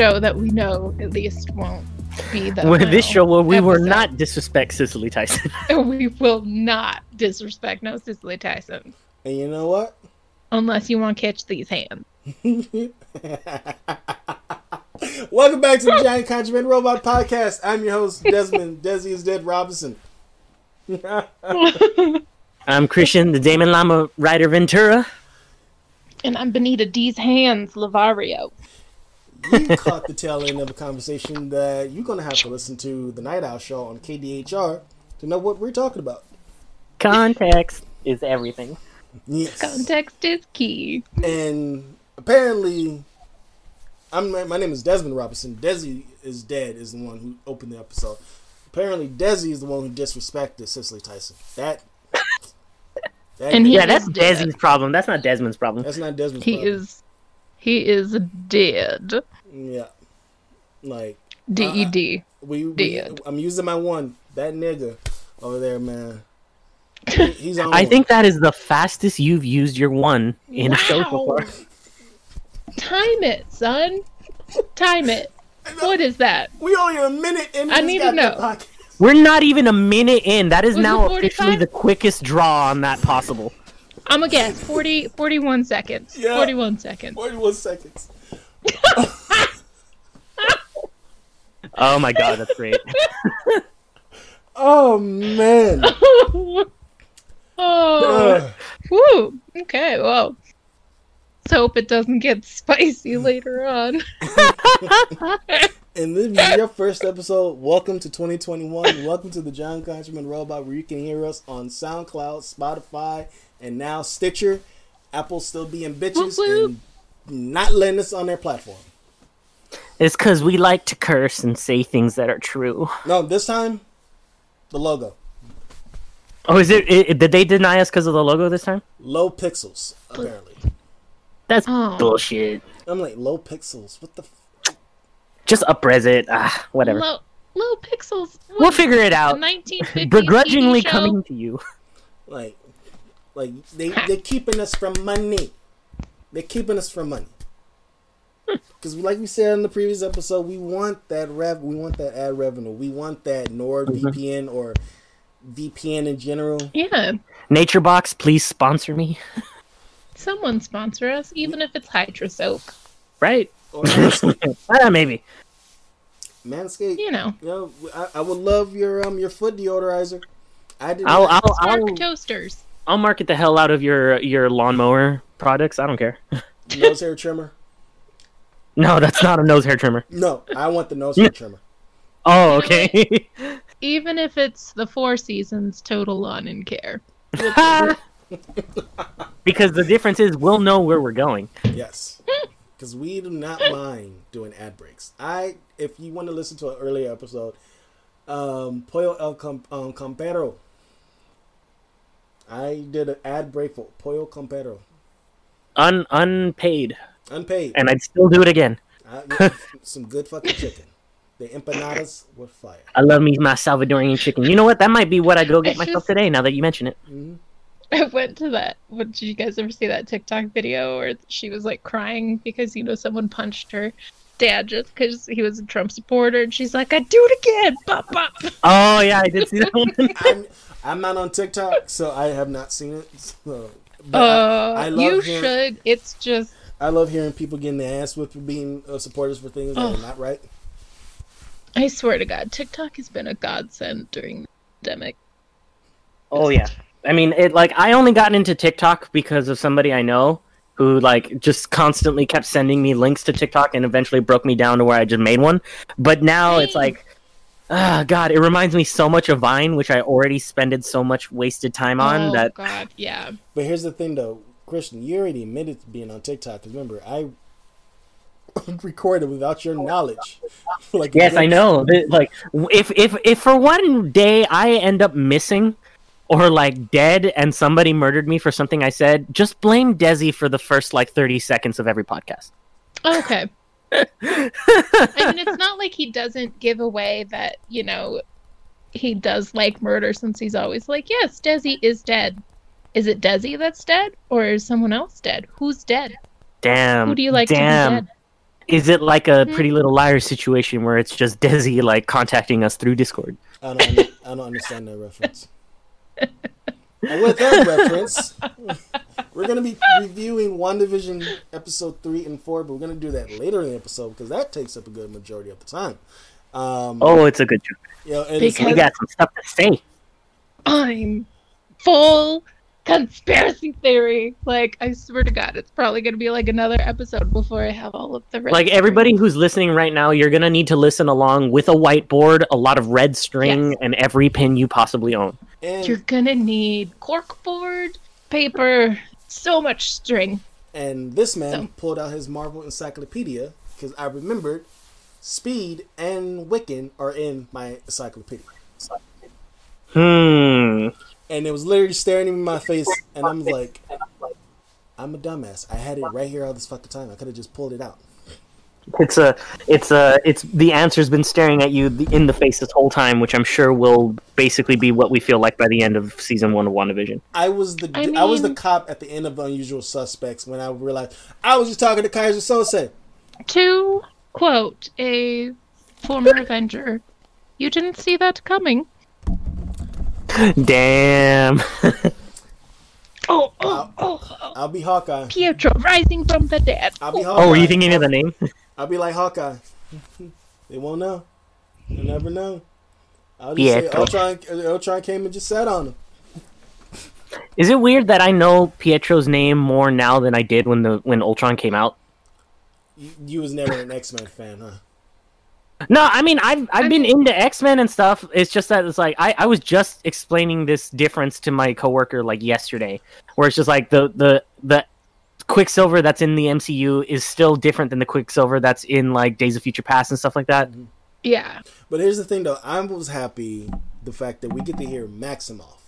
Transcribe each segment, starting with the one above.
show that we know at least won't be the. With this show, final where we will not disrespect Cicely Tyson. we will not disrespect no Cicely Tyson And you know what? unless you want to catch these hands. Welcome back to the Giant Contraband Robot Podcast. I'm your host, Desmond. Desi is dead Robinson. I'm Christian, the Damon Lama Ryder Ventura. And I'm Benita D's hands, Lavario. You caught the tail end of a conversation that you're going to have to listen to the Night Owl Show on KDHR to know what we're talking about. Context is everything. Yes. Context is key. And apparently, I'm my name is Desmond Robinson. Desi is dead is the one who opened the episode. Apparently, Desi is the one who disrespected Cicely Tyson. That. that And he- Yeah, that's is. Desi's problem. That's not Desmond's problem. that's not Desmond's He problem. is. He is dead. Yeah. Like D E D. we, we Dead. I'm using my one. That nigga over there, man. He- He's on. I one. think that is the fastest you've used your one in a show so far. Time it, son. Time it. What is that? We only a minute in. I need to know. We're not even a minute in. That is Was now officially the quickest draw on that possible. I'm a guess. 40, 41 seconds. Yeah. 41 seconds. Forty-one seconds. Oh my god, that's great. Oh man. oh. Woo. Okay, well. Let's hope it doesn't get spicy mm. later on. And this is your first episode. Welcome to 2021. Welcome to the John Countryman Robot, where you can hear us on SoundCloud, Spotify, and now Stitcher. Apple's still being bitches Whoop, whoop. and not letting us on their platform. It's because we like to curse and say things that are true. No, this time, the logo. Oh, is it? it did they deny us because of the logo this time? Low pixels, apparently. That's Oh. bullshit. I'm like, low pixels? What the f- Just upres it. Ah, whatever. Low, low pixels. we'll figure it the out. 1950s Begrudgingly TV show? coming to you. Like, like they, they're keeping us from money. They're keeping us from money. Because, like we said in the previous episode, we want that rev, we want that ad revenue, we want that NordVPN or VPN in general. Yeah. Nature Box, please sponsor me. Someone sponsor us, even if it's Hydra Soap. Right? Or ah, maybe. Manscaped. You know. You know, I, I would love your um your foot deodorizer. I did. I'll not- I'll Spark I'll, toasters. I'll market the hell out of your your lawnmower products. I don't care. nose hair trimmer. No, that's not a nose hair trimmer. No, I want the nose hair trimmer. Oh, okay. Even if it's the Four Seasons Total Lawn and Care. because the difference is we'll know where we're going. Yes. Because we do not mind doing ad breaks. I, if you want to listen to an earlier episode, um, Pollo El Com- um, Campero. I did an ad break for Pollo Campero. Un unpaid, Unpaid. and I'd still do it again. I, some good fucking chicken. The empanadas were fire. I love me my Salvadorian chicken. You know what? That might be what I go get It's myself just- today. Now that you mention it. Mm-hmm. I went to that. What, did you guys ever see that TikTok video where she was like crying because you know someone punched her dad just because he was a Trump supporter, and she's like, "I do it again." Bop bop. Oh yeah, I did see that one. I'm, I'm not on TikTok, so I have not seen it. So, but Uh, I, I love you hearing, should. It's just I love hearing people getting their ass whipped for being uh, supporters for things that Oh. are not right. I swear to God, TikTok has been a godsend during the pandemic. Oh yeah. I mean, it like I only got into TikTok because of somebody I know who like just constantly kept sending me links to TikTok and eventually broke me down to where I just made one. But now it's like ah god, it reminds me so much of Vine, which I already spended so much wasted time on oh that God, yeah. But here's the thing, though, Christian, you already admitted to being on TikTok. 'cause remember, I recorded without your knowledge. like Yes, I know. Like if if if for one day I end up missing or like dead and somebody murdered me for something I said, just blame Desi for the first like 30 seconds of every podcast. Okay. I mean, it's not like he doesn't give away that you know he does like murder since he's always like, yes, Desi is dead. Is it Desi that's dead, or is someone else dead? Who's dead? Damn. Who do you like damn. to be dead? is it like a Hmm. Pretty Little Liars situation where it's just Desi like contacting us through Discord? I don't, I don't understand that reference. and with that reference, we're going to be reviewing WandaVision episode 3 and 4, but we're going to do that later in the episode because that takes up a good majority of the time. Um, Oh, it's a good joke. you know, Because- We got some stuff to say. I'm full conspiracy theory. Like, I swear to God, it's probably going to be like another episode before I have all of the red Like everybody who's listening right now, you're gonna need to listen along with a whiteboard, a lot of red string, Yes. and every pin you possibly own. and, You're gonna need corkboard, paper, so much string. and this man So- pulled out his Marvel encyclopedia because I remembered Speed and Wiccan are in my encyclopedia. Hmm. And it was literally staring me in my face, and I'm like, I'm a dumbass. I had it right here all this fucking time. I could have just pulled it out. It's a, it's a, it's the answer's been staring at you in the face this whole time, which I'm sure will basically be what we feel like by the end of season one of WandaVision. I was the I, I was the cop at the end of Unusual Suspects when I realized I was just talking to Keyser Söze. To quote a former Avenger, you didn't see that coming. Damn. Oh, oh, oh, oh. I'll be Hawkeye. Pietro rising from the dead. I'll be oh. Hawkeye. Oh, were you thinking of the name? I'll be like Hawkeye. they won't know. They'll never know. I'll just say Pietro. Ultron, Ultron came and just sat on him. Is it weird that I know Pietro's name more now than I did when the when Ultron came out? You, you was never an X Men fan, huh? No, I mean I've I've I been mean- into X Men and stuff. It's just that it's like I, I was just explaining this difference to my coworker like yesterday, where it's just like the the the Quicksilver that's in the MCU is still different than the Quicksilver that's in like Days of Future Past and stuff like that. Yeah. But here's the thing, though. I was happy the fact that we get to hear Maximoff.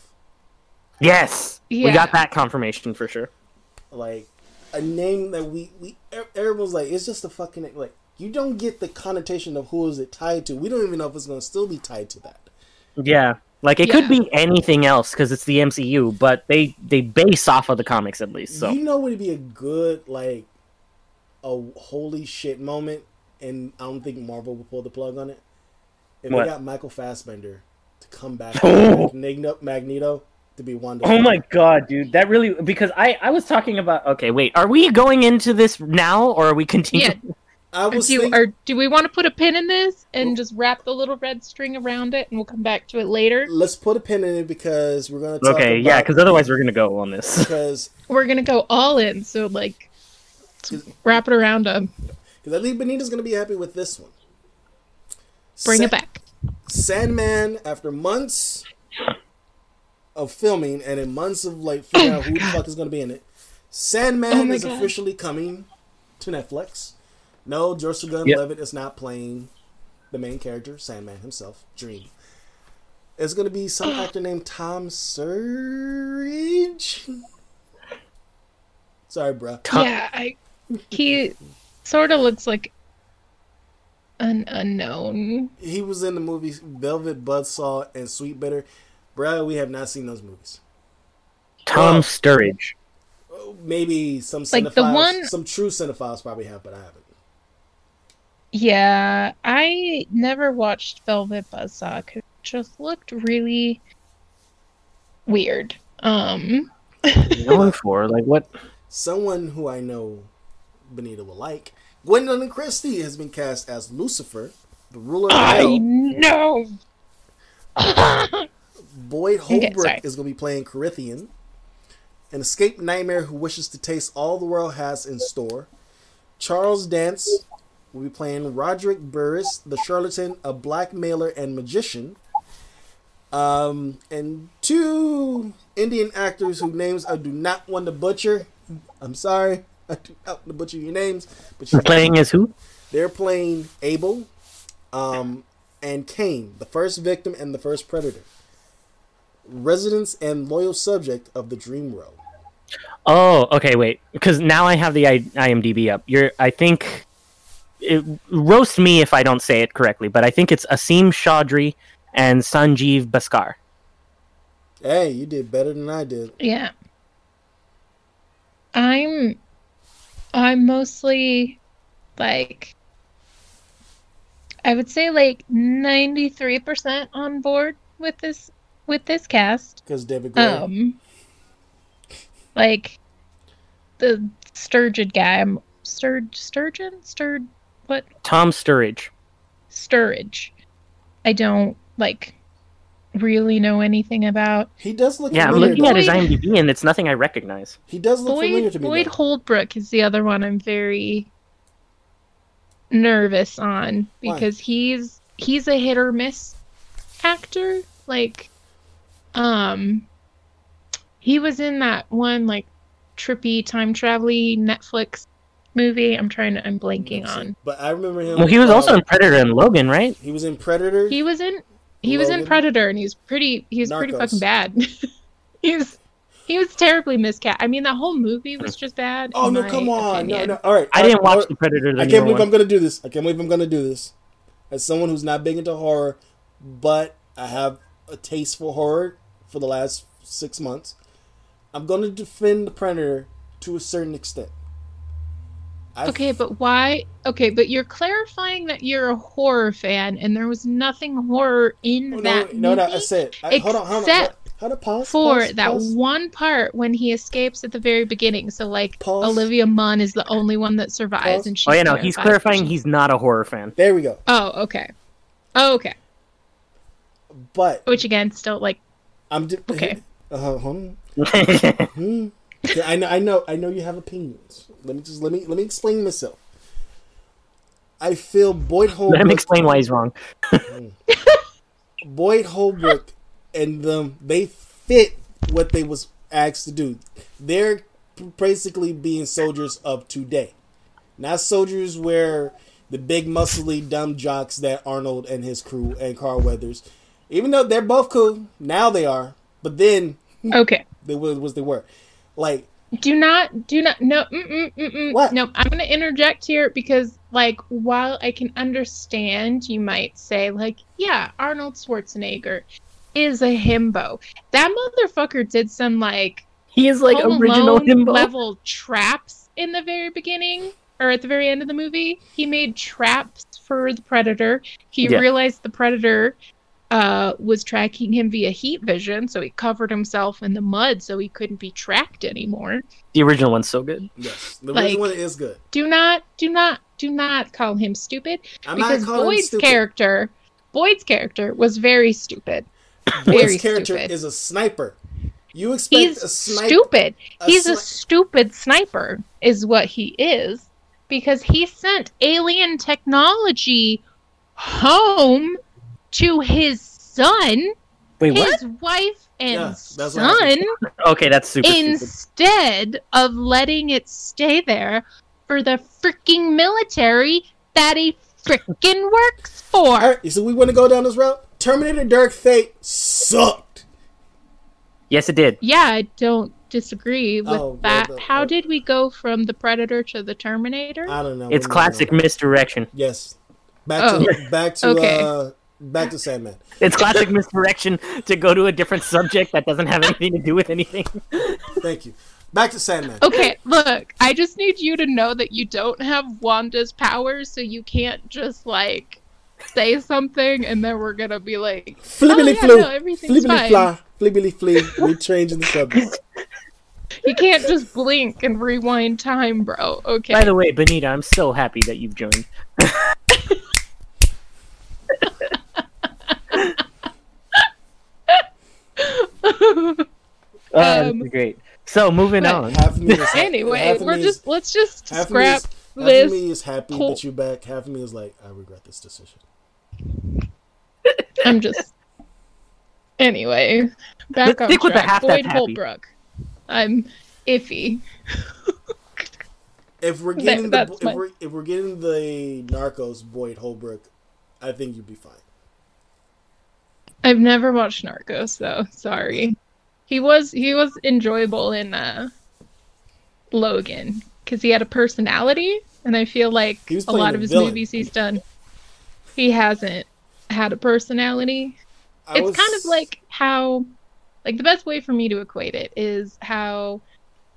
Yes, we got that confirmation for sure. like a name that we we everyone's like it's just a fucking like you don't get the connotation of who is it tied to. We don't even know if it's going to still be tied to that. Yeah, like it could be anything else because it's the MCU, but they they base off of the comics at least. So You know what would be a good like a holy shit moment, and I don't think Marvel will pull the plug on it. If What? they got Michael Fassbender to come back, oh! as Magneto, Magneto to be Wanda. Oh my god, dude! That really because I I was talking about. Okay, wait. Are we going into this now, or are we continuing? Yeah. I was do, think- or do we want to put a pin in this and just wrap the little red string around it and we'll come back to it later? let's put a pin in it because we're going to talk Okay, about, yeah, because otherwise we're gonna go on this. because We're going to go all in. So, like, wrap it around um, them. because I think Benita's going to be happy with this one. Bring Sa- it back. Sandman, after months of filming and in months of like figuring oh out who the fuck is going to be in it, oh Sandman Oh is God. officially coming to Netflix. No, Joseph Yep. Gordon-Levitt is not playing the main character, Sandman himself, Dream. It's going to be some actor named Tom Sturridge. Sorry, bro. Tom- Yeah, I he sort of looks like an unknown. He was in the movies Velvet Buzzsaw and Sweetbitter. Bro, we have not seen those movies. Tom Oh. Sturridge. maybe some Like cinephiles, the one- some true cinephiles probably have, but I haven't. Yeah, I never watched Velvet Buzzsaw 'cause it just looked really weird. Um, Going for like what? Someone who I know Benita will like, Gwendoline Christie has been cast as Lucifer, the ruler of I hell. know. Boyd Okay, Holbrook sorry. is going to be playing Corinthian, an escaped nightmare who wishes to taste all the world has in store. Charles Dance will be playing Roderick Burgess, the charlatan, a blackmailer and magician. Um, and two Indian actors whose names I do not want to butcher. I'm sorry, I do not want to butcher your names, but you Playing as who? they're playing Abel, um, and Cain, the first victim and the first predator. Residents and loyal subject of the Dream Row. Oh, okay, wait. Because now I have the IMDb up. You're, I think, it, roast me if I don't say it correctly, but I think it's Asim Chaudhry and Sanjeev Bhaskar. Hey, you did better than I did. Yeah. I'm I'm mostly like I would say like 93% on board with this with this cast. Because David Gray. Um like the sturgeon guy, I'm sturge sturgeon? Sturd what Tom Sturridge. Sturridge. I don't like really know anything about. he does look Yeah, I'm familiar. looking at his IMDb and it's nothing I recognize. He does look familiar Boyd to me. Boyd though. Holbrook is the other one I'm very nervous on Why? because he's he's a hit or miss actor. Like um he was in that one like trippy time travel Netflix movie. I'm trying to I'm blanking on. But I remember him. Well, he was uh, also in Predator and Logan, right? He was in Predator. He was in he was in Predator and he was pretty he was pretty fucking bad. he was he was terribly miscast. I mean, the whole movie was just bad. oh no! Come on! opinion. No, no. All right. I all didn't right, watch the Predator. The I can't believe one. I'm gonna do this. I can't believe I'm gonna do this. As someone who's not big into horror, but I have a taste for horror for the last six months, I'm gonna defend the Predator to a certain extent. I Okay, but why? Okay, but you're clarifying that you're a horror fan, and there was nothing horror in Oh, no, that no, no, movie I said. I, hold on, hold on. except How to pause? for pause, that pause. one part when he escapes at the very beginning. So, like, Pause. Olivia Munn is the only one that survives, Pause. and she's Oh yeah, no, he's clarifying she- he's not a horror fan. There we go. Oh, okay. Oh, okay. But Which again, still like, I'm di- Okay. Uh, hold on. Yeah, I know, I know, I know you have opinions. Let me just let me let me explain myself. I feel Boyd Holbrook. Let him explain why he's wrong. Mm. Boyd Holbrook and them they fit what they was asked to do. They're basically being soldiers of today, not soldiers where the big muscly dumb jocks that Arnold and his crew and Carl Weathers. Even though they're both cool, now they are. But then okay. they was, was they were like Do not, do not, no, mm-mm, mm-mm, What? no. I'm gonna interject here because, like, while I can understand, you might say, like, yeah, Arnold Schwarzenegger is a himbo. That motherfucker did some like He is like Home original himbo. level traps in the very beginning or at the very end of the movie. He made traps for the predator. He Yeah. realized the predator uh, was tracking him via heat vision, so he covered himself in the mud so he couldn't be tracked anymore. The original one's so good. yes, the Like- original one is good. Do not, do not, do not call him stupid I'm because not calling him Boyd's stupid. character, Boyd's character was very stupid. Boyd's very character stupid. is a sniper. You expect He's a sniper? stupid. a He's a stupid sniper, is what he is, because he sent alien technology home to his son, Wait, what? his wife, and Yeah, that's what happened. son Okay, that's super stupid. instead of letting it stay there for the freaking military that he freaking works for. All right, so we want to go down this route. Terminator Dark Fate sucked. Yes, it did. Yeah, I don't disagree with Oh, well, that. the- How uh, did we go from the Predator to the Terminator? I don't know. It's No, no, classic misdirection. Yes. Back Oh. to back to Okay. uh back to Sandman. It's classic misdirection to go to a different subject that doesn't have anything to do with anything. Thank you. Back to Sandman. Okay, look, I just need you to know that you don't have Wanda's powers, so you can't just like say something and then we're gonna be like, Flippily oh, yeah, flew. no, Flippily fine. fly. Flippily flee. We're changing the subject. you can't just blink and rewind time, bro. Okay. By the way, Benita, I'm so happy that you've joined. Oh, Um, is great. So moving on. Half of me is anyway, half of we're me just let's just half of me scrap is, half of this. me is happy whole- that you're back. Half of me is like, I regret this decision. I'm just. Anyway, back Let's on stick with the track. half that's Boyd happy. Holbrook. I'm iffy. If we're That- getting the if my- we're if we're getting the Narcos Boyd Holbrook, I think you'd be fine. I've never watched Narcos though. Sorry. He was he was enjoyable in uh, Logan because he had a personality, and I feel like a lot of his villain. movies he's done, he hasn't had a personality. I it's was- kind of like how, like the best way for me to equate it is how,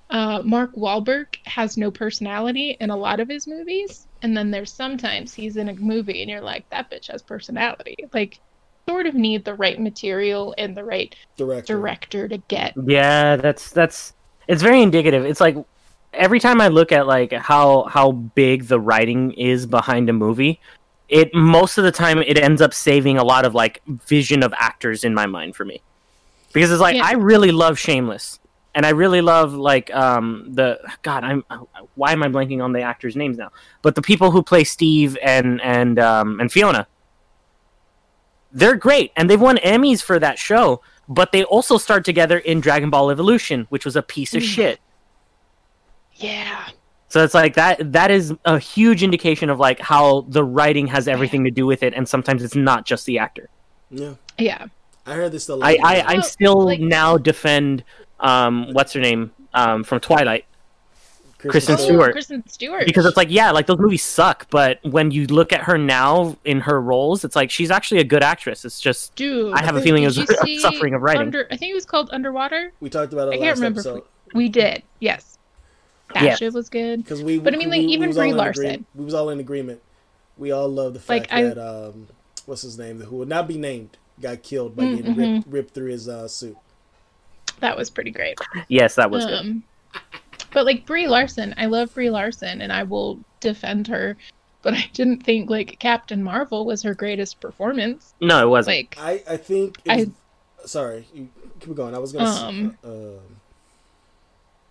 uh, Mark Wahlberg has no personality in a lot of his movies, and then there's sometimes he's in a movie and you're like, that bitch has personality. Like, sort of need the right material and the right Director. director to get. Yeah, that's that's it's very indicative. It's like every time I look at like how how big the writing is behind a movie, it most of the time it ends up saving a lot of like vision of actors in my mind for me. Because it's like Yeah. I really love Shameless. And I really love like um the God I'm why am I blanking on the actors' names now? But the people who play Steve and and um and Fiona. They're great and they've won Emmys for that show, but they also starred together in Dragon Ball Evolution, which was a piece of Mm. shit. Yeah. So it's like that that is a huge indication of like how the writing has everything to do with it and sometimes it's not just the actor. Yeah. Yeah. I heard this still. I I, I still like- now defend um what's her name um from Twilight Kristen Oh, Stewart. Kristen Stewart. because it's like yeah like those movies suck but when you look at her now in her roles it's like she's actually a good actress it's just dude. I have a feeling it was you suffering of writing Under, I think it was called Underwater. we talked about it I last can't remember. Episode. we, we did. Yes. That Yes. shit was good. Because we, But I mean, like, we- we even was all Brie in Larson. agree- we was all in agreement. We all love the Like, fact I- that um, what's his name, who would not be named, got killed by Mm, getting ripped, ripped through his uh, suit. That was pretty great. yes that was good Um, but like Brie Larson, I love Brie Larson, and I will defend her. But I didn't think like Captain Marvel was her greatest performance. no it wasn't Like, I I think. It was, sorry, keep going. I was gonna. Um, s- uh,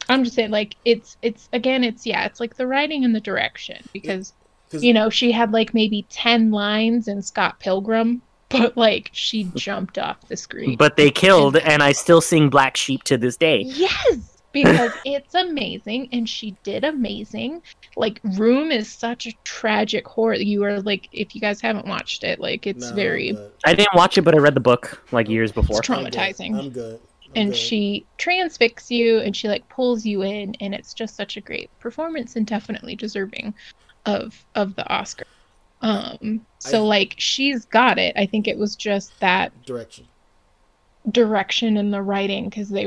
I'm just saying, like, it's it's again, it's yeah, it's like the writing and the direction because 'cause- you know she had like maybe ten lines in Scott Pilgrim, but like she jumped off the screen. but they killed and I still sing Black Sheep to this day Yes, because it's amazing and she did amazing. Like Room is such a tragic horror. You are like if you guys haven't watched it, like it's no, very I'm. I didn't watch it but I read the book like years before It's I'm good. traumatizing. I'm good. I'm and good. she transfixes you and she like pulls you in and it's just such a great performance and definitely deserving of of the Oscar. Um so I- like she's got it. I think it was just that direction. Direction in the writing because they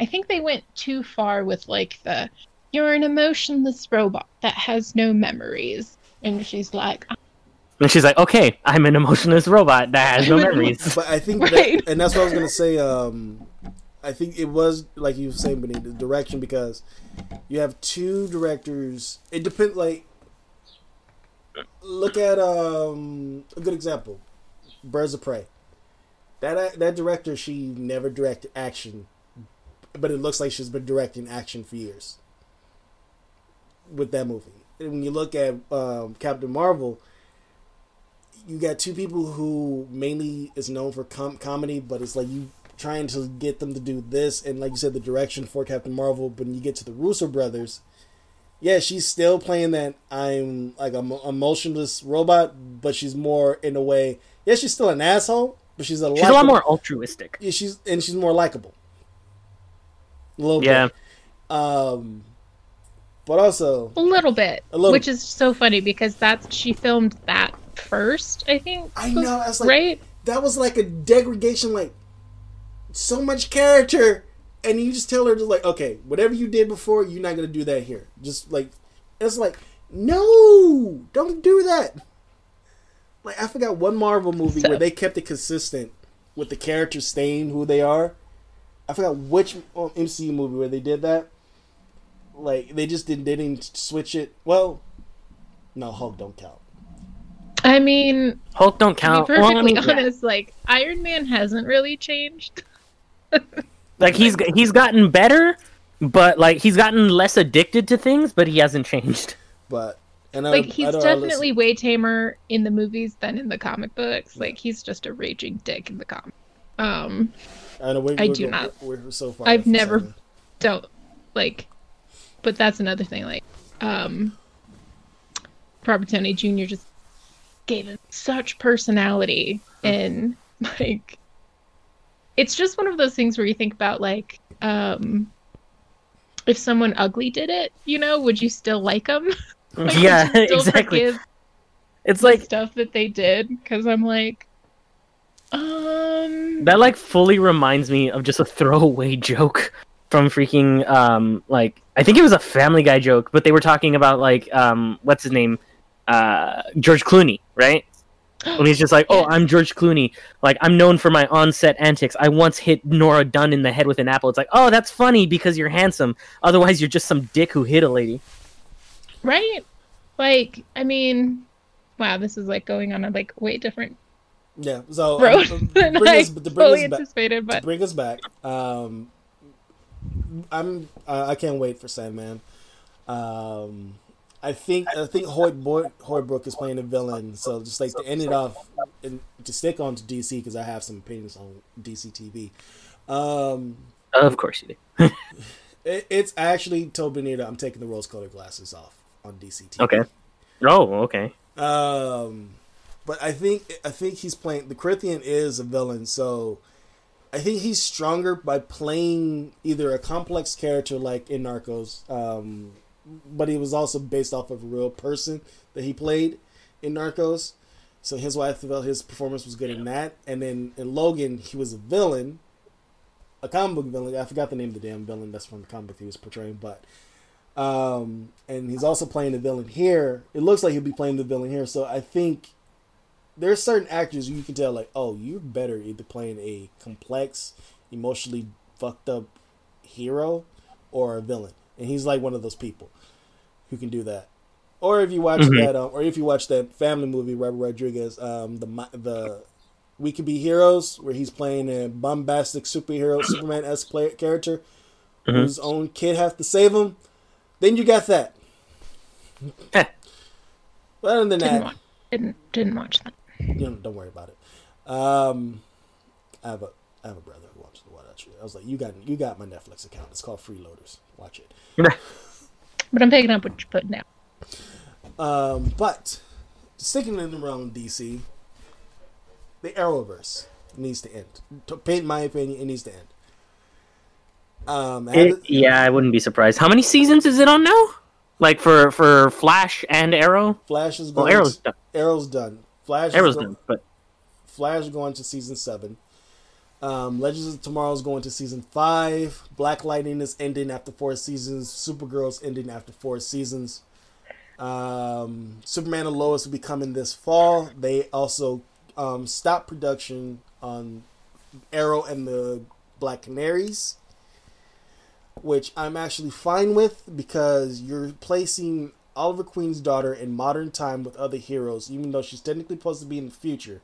i think they went too far with like the you're an emotionless robot that has no memories and she's like and she's like okay I'm an emotionless robot that has no memories But I think, Right. that, and that's what I was gonna say. Um, I think it was like you were saying, Benny, the direction because you have two directors. It depends. Like, look at um a good example, Birds of Prey. That that director, she never directed action, but it looks like she's been directing action for years. With that movie, and when you look at um, Captain Marvel, you got two people who mainly is known for com- comedy, but it's like you trying to get them to do this, and like you said, the direction for Captain Marvel. But when you get to the Russo brothers, yeah, she's still playing that I'm like a emotionless robot, but she's more in a way. Yeah, she's still an asshole, but she's a she's a lot more altruistic. Yeah, she's and she's more likable. A little yeah. Bit. Um, but also, a little bit A little- which is so funny because that's she filmed that first i think I know, I was like- right? that was like a degradation like so much character and you just tell her just like okay whatever you did before you're not gonna do that here. Just like it's like no don't do that like i forgot one marvel movie So- where they kept it consistent with the characters staying who they are. I forgot which um, mcu movie where they did that. Like they just didn't they didn't switch it. Well no hulk don't count. I mean Hulk don't to be count. Perfectly well, I mean, yeah. honest like iron man hasn't really changed. Like he's he's gotten better but like he's gotten less addicted to things but he hasn't changed. But and like I he's I listen- definitely way tamer in the movies than in the comic books. Like he's just a raging dick in the comic um I know we're, I do not- We're so far. I've never- don't like but that's another thing like um robert downey jr just gave him such personality and like it's just one of those things where you think about like um if someone ugly did it you know would you still like them like, yeah exactly it's the like stuff that they did because i'm like um that like fully reminds me of just a throwaway joke from freaking um like I think it was a Family Guy joke, but they were talking about like um what's his name uh George Clooney, right? And he's just like, "Oh, I'm George Clooney. Like, I'm known for my on-set antics. I once hit Nora Dunn in the head with an apple." It's like, "Oh, that's funny because you're handsome. Otherwise, you're just some dick who hit a lady." Right? Like, I mean, wow, this is like going on a like way different Yeah. So road um, than bring I us, to bring fully us back, anticipated. to But bring us back. Um, I'm uh, I can't wait for Sandman. Um, I think I think Hoyt Boy, Hoybrook is playing a villain, so just like to end it off and to stick on to DC because I have some opinions on DC TV. Um, Of course you do. it, it's actually told Benita I'm taking the rose-colored glasses off on DC TV. Okay. Oh, okay. Um, but I think I think he's playing the Corinthian is a villain, so I think he's stronger by playing either a complex character like in Narcos, um, but he was also based off of a real person that he played in Narcos. So his wife felt his performance was good in that, and then in Logan he was a villain, a comic book villain. I forgot the name of the damn villain that's from the comic book he was portraying, but um, and he's also playing the villain here. It looks like he'll be playing the villain here. So I think there's certain actors you can tell like, oh, you're better either playing a complex, emotionally fucked up hero or a villain, and he's like one of those people who can do that. Or if you watch Mhm. that, um, or if you watch that family movie, Robert Rodriguez, um, the the We Can Be Heroes, where he's playing a bombastic superhero, Superman esque character, Mhm. whose own kid has to save him. Then you got that. Heh. But other than didn't that, watch, didn't didn't watch that. you know, don't worry about it. Um, I have a I have a brother who watches the watch it. I was like, you got you got my Netflix account. It's called Freeloaders. Watch it. But I'm picking up what you put down. Um, but sticking in the realm of DC, the Arrowverse needs to end. To paint my opinion, it needs to end. Um, It, yeah, I wouldn't be surprised. How many seasons is it on now? Like for for Flash and Arrow? Flash is Well, going. Arrow's done. Arrow's done. Flash. Arrow's is go- done, but Flash going to season seven. Um, Legends of Tomorrow is going to season five. Black Lightning is ending after four seasons. Supergirl's ending after four seasons. Um, Superman and Lois will be coming this fall. They also um, stopped production on Arrow and the Black Canaries, which I'm actually fine with because you're placing Oliver Queen's daughter in modern time with other heroes, even though she's technically supposed to be in the future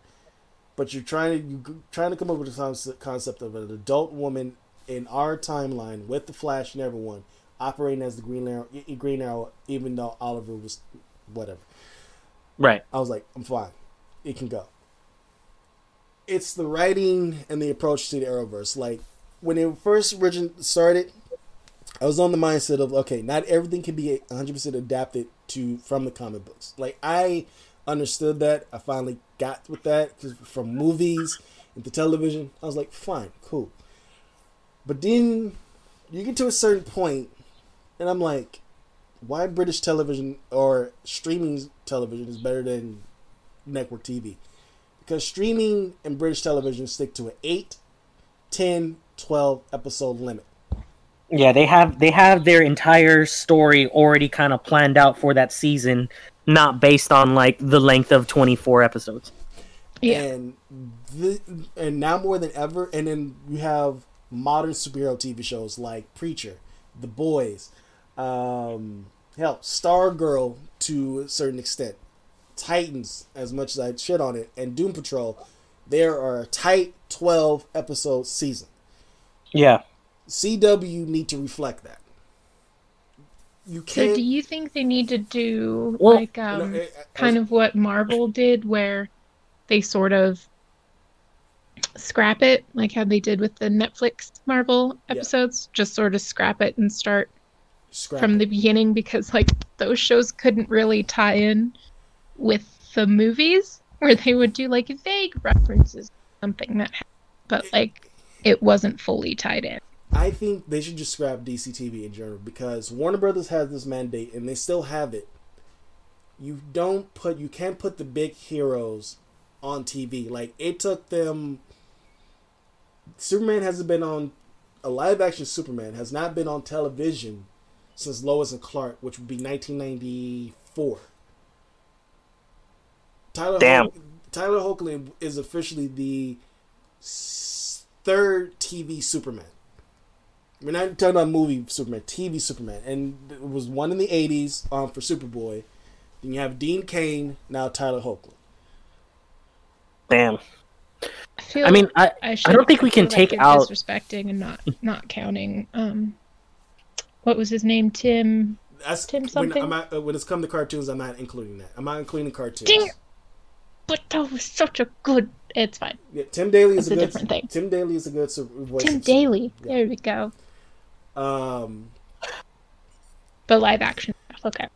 but you're trying to you trying to come up with a concept, concept of an adult woman in our timeline with the Flash and everyone operating as the Green Arrow, Green Arrow, even though Oliver was whatever. right. I was like, I'm fine, it can go. It's the writing and the approach to the Arrowverse. Like when it first origin started, I was on the mindset of okay, not everything can be 100 percent adapted to from the comic books. Like I understood that. I finally got with that 'cause from movies and the television. I was like, fine, cool. But then you get to a certain point, and I'm like, why British television or streaming television is better than network TV? Because streaming and British television stick to an 8, 10, 12 episode limit. Yeah, they have they have their entire story already kind of planned out for that season, not based on like the length of 24 episodes. Yeah. And the, and now more than ever, and then you have modern superhero TV shows like Preacher, The Boys, um, hell, Stargirl to a certain extent, Titans, as much as I shit on it, and Doom Patrol. There are a tight twelve episode season. Yeah. CW need to reflect that. You can't. So do you think they need to do Well, like you know, um I- I- kind of what Marvel did where they sort of scrap it like how they did with the Netflix Marvel Yeah. episodes just sort of scrap it and start scrap from it. the beginning because like those shows couldn't really tie in with the movies where they would do like vague references to something that happened, but like it wasn't fully tied in. I think they should just scrap DC TV in general because Warner Brothers has this mandate and they still have it. You don't put you can't put the big heroes on TV. Like it took them Superman hasn't been on a live action Superman has not been on television since Lois and Clark, which would be 1994. Tyler Damn. Tyler Hoechlin is officially the third TV Superman. We're not talking about movie Superman, TV Superman, and it was one in the '80s um, for Superboy. Then you have Dean Cain, now Tyler Hoechlin. Damn. I, feel I mean, I I, I don't think we feel can take it's out. disrespecting and not not counting. Um, what was his name? Tim. That's Tim when, something? I'm not, uh, when it's come to cartoons, I'm not including that. I'm not including cartoons. Dang. But that was such a good. It's fine. Yeah, Tim Daly is a a good. different thing. Tim Daly is a good su- voice. Tim Daly. Yeah. There we go. Superman. Um, But live action. stuff, Okay.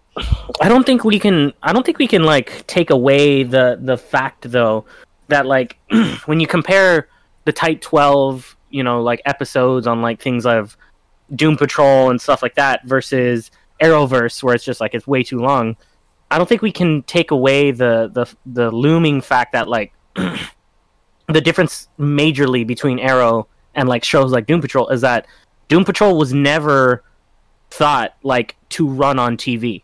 I don't think we can. I don't think we can like take away the the fact though that like when you compare the Tight Twelve, you know, like episodes on like things of Doom Patrol and stuff like that versus Arrowverse, where it's just like it's way too long. I don't think we can take away the the the looming fact that like the difference majorly between Arrow and like shows like Doom Patrol is that Doom Patrol was never thought like to run on TV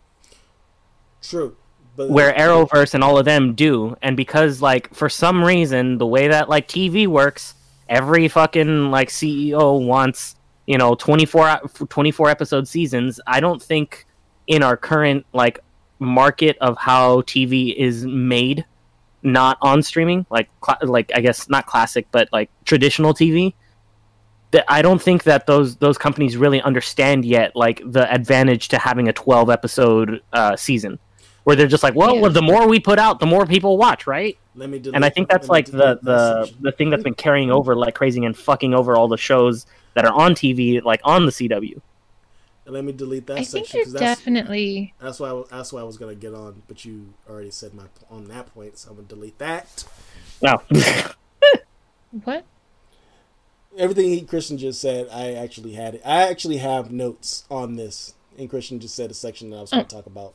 true, but where Arrowverse and all of them do, and because like for some reason the way that like TV works, every fucking like CEO wants you know 24, 24 episode seasons. I don't think in our current like market of how TV is made, not on streaming, like cla like I guess not classic, but like traditional TV. That I don't think that those those companies really understand yet, like the advantage to having a twelve episode uh, season where they're just like, well, Yeah. the more we put out, the more people watch, right? let me. Delete, And I think that's like the the the thing that's been carrying over like crazy and fucking over all the shows that are on TV, like on the CW. And let me delete that I section think you're that's definitely. that's why I, was- that's why I was gonna get on, but you already said my on that point, so I'm gonna delete that. No, What? Everything he, Christian just said, I actually had it. I actually have notes on this, and Christian just said a section that I was going to talk about.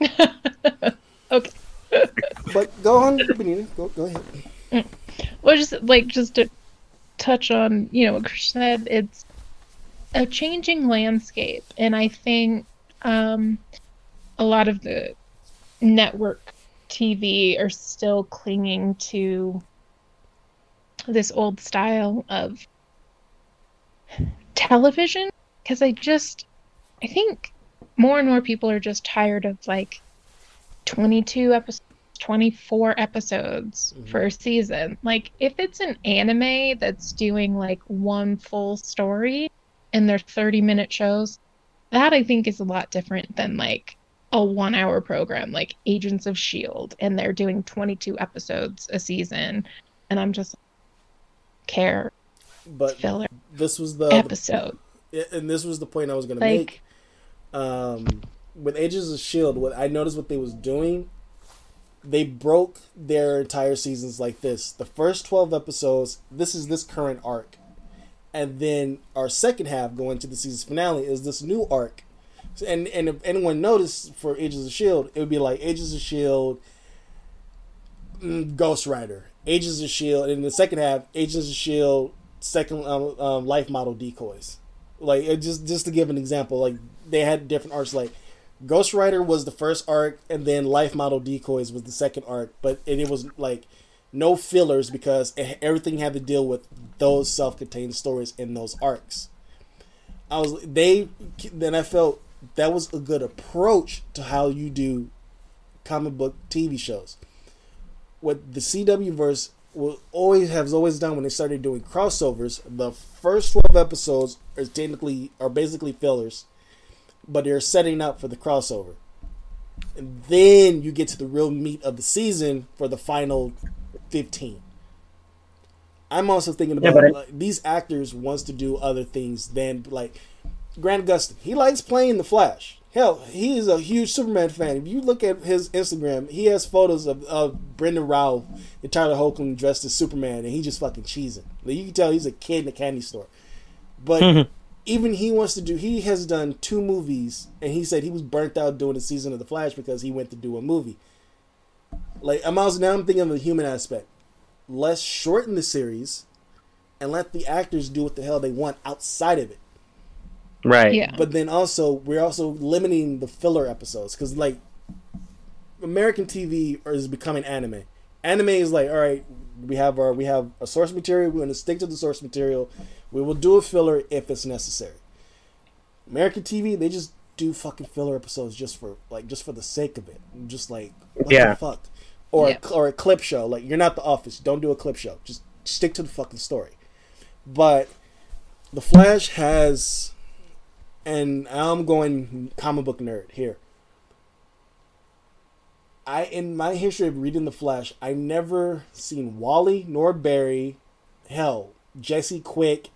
Okay. But go on, Benita. Go go ahead. Well, just like just to touch on, you know, what Christian said, it's a changing landscape, and I think um, a lot of the network TV are still clinging to this old style of television because I just I think more and more people are just tired of like 22 episodes 24 episodes Mhm. for a season. Like if it's an anime that's doing like one full story and they're 30 minute shows, that I think is a lot different than like a 1 hour program like Agents of Shield and they're doing 22 episodes a season and I'm just care But filler this was the, episode. the and this was the point I was going to Like make. Um, with Agents of Shield, what I noticed what they was doing, they broke their entire seasons like this. The first twelve episodes, this is this current arc, and then our second half going to the season finale is this new arc. And and if anyone noticed for Agents of Shield, it would be like Agents of Shield, mm, Ghost Rider, Agents of Shield, and in the second half, Agents of Shield, second um, um, life model decoys. Like just just to give an example, like they had different arcs. Like Ghost Rider was the first arc, and then Life Model Decoys was the second arc. But and it was like no fillers because it, everything had to deal with those self-contained stories in those arcs. I was they then I felt that was a good approach to how you do comic book TV shows. What the CW verse will always has always done when they started doing crossovers, the first twelve episodes are technically are basically fillers, but they're setting up for the crossover. And then you get to the real meat of the season for the final fifteen. I'm also thinking about but it- like, these actors wants to do other things than like Grant Gustin. He likes playing the Flash. Hell, he is a huge Superman fan. If you look at his Instagram, he has photos of, of Brandon Routh and Tyler Hoechlin dressed as Superman, and he just fucking cheesing. Like, you can tell he's a kid in a candy store. But even he wants to do. He has done two movies, and he said he was burnt out doing a season of the Flash because he went to do a movie. Like I'm also now I'm thinking of the human aspect. Let's shorten the series, and let the actors do what the hell they want outside of it. Right. Yeah. But then also we're also limiting the filler episodes because like American TV is becoming anime. Anime is like, all right, we have our we have a source material. We're going to stick to the source material. We will do a filler if it's necessary. American TV, they just do fucking filler episodes just for like just for the sake of it. Just like what Yeah. the fuck, or Yeah. a, or a clip show. Like you're not the Office. Don't do a clip show. Just stick to the fucking story. But the Flash has, and I'm going comic book nerd here. I in my history of reading the Flash, I never seen Wally nor Barry, hell, Jesse Quick,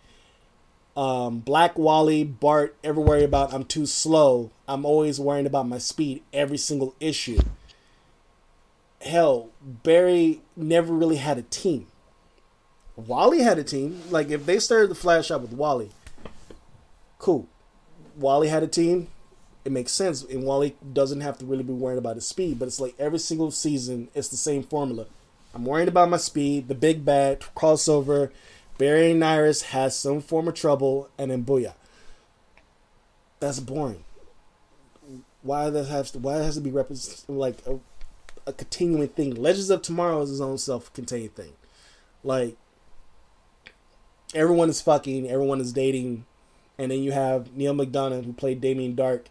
um, Black Wally, Bart ever worry about I'm too slow. I'm always worrying about my speed every single issue. Hell, Barry never really had a team. Wally had a team. Like if they started the Flash out with Wally, cool. Wally had a team. It makes sense, and Wally doesn't have to really be worried about his speed. But it's like every single season, it's the same formula. I'm worried about my speed. The big bad crossover. Barry and Iris has some form of trouble, and then booyah. That's boring. Why that has to? Why it has to be like a, a continuing thing? Legends of Tomorrow is its own self-contained thing. Like everyone is fucking, everyone is dating, and then you have Neal McDonough who played Damien Darhk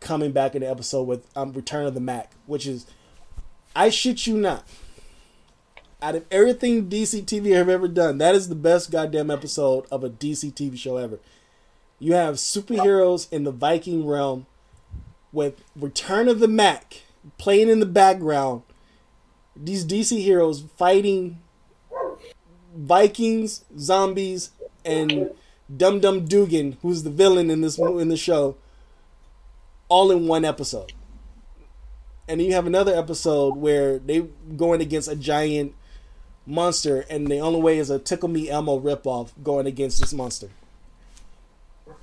coming back in the episode with um, Return of the Mack, which is I shit you not. Out of everything DC TV have ever done, that is the best goddamn episode of a DC TV show ever. You have superheroes in the Viking realm with Return of the Mack playing in the background. These DC heroes fighting Vikings, zombies, and Dum Dum Dugan, who's the villain in this in the show, all in one episode. And then you have another episode where they going against a giant monster, and the only way is a Tickle Me Elmo ripoff going against this monster.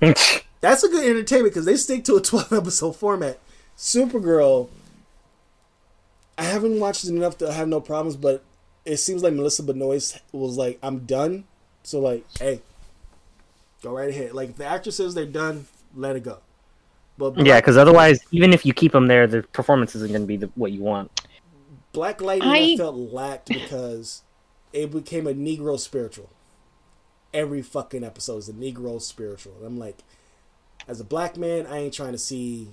That's a good entertainment because they stick to a 12 episode format. Supergirl, I haven't watched it enough to have no problems, but it seems like Melissa Benoist was like, I'm done. So, like, hey, go right ahead. Like, if the actor says they're done, let it go. But Yeah, because otherwise, even if you keep them there, the performance isn't going to be the, what you want. Black Lightning, I... I- felt lacked because it became a Negro spiritual. Every fucking episode is a Negro spiritual. And I'm like, as a black man, I ain't trying to see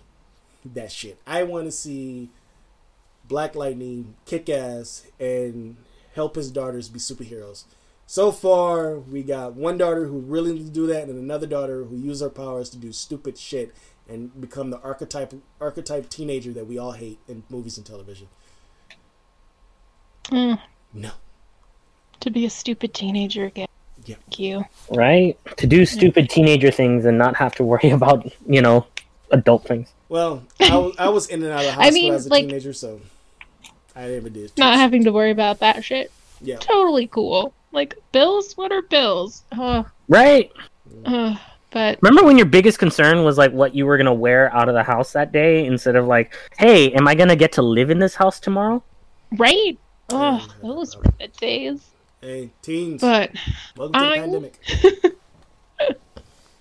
that shit. I want to see Black Lightning kick ass and help his daughters be superheroes. So far, we got one daughter who really needs to do that, and another daughter who uses her powers to do stupid shit and become the archetype archetype teenager that we all hate in movies and television. Mm, No. to be a stupid teenager again. Yeah. Thank you. Right? To do stupid teenager things and not have to worry about, you know, adult things. Well, I was, I was in and out of hospital I mean, as a like- teenager, so I never did. Not having to worry about that shit. Yeah. Totally cool. Like bills. What are bills? Oh, Right? oh, but Remember when your biggest concern was like what you were going to wear out of the house that day instead of like, hey, am I going to get to live in this house tomorrow? right. Oh, those were the days. Hey, teens, But welcome to the I- pandemic.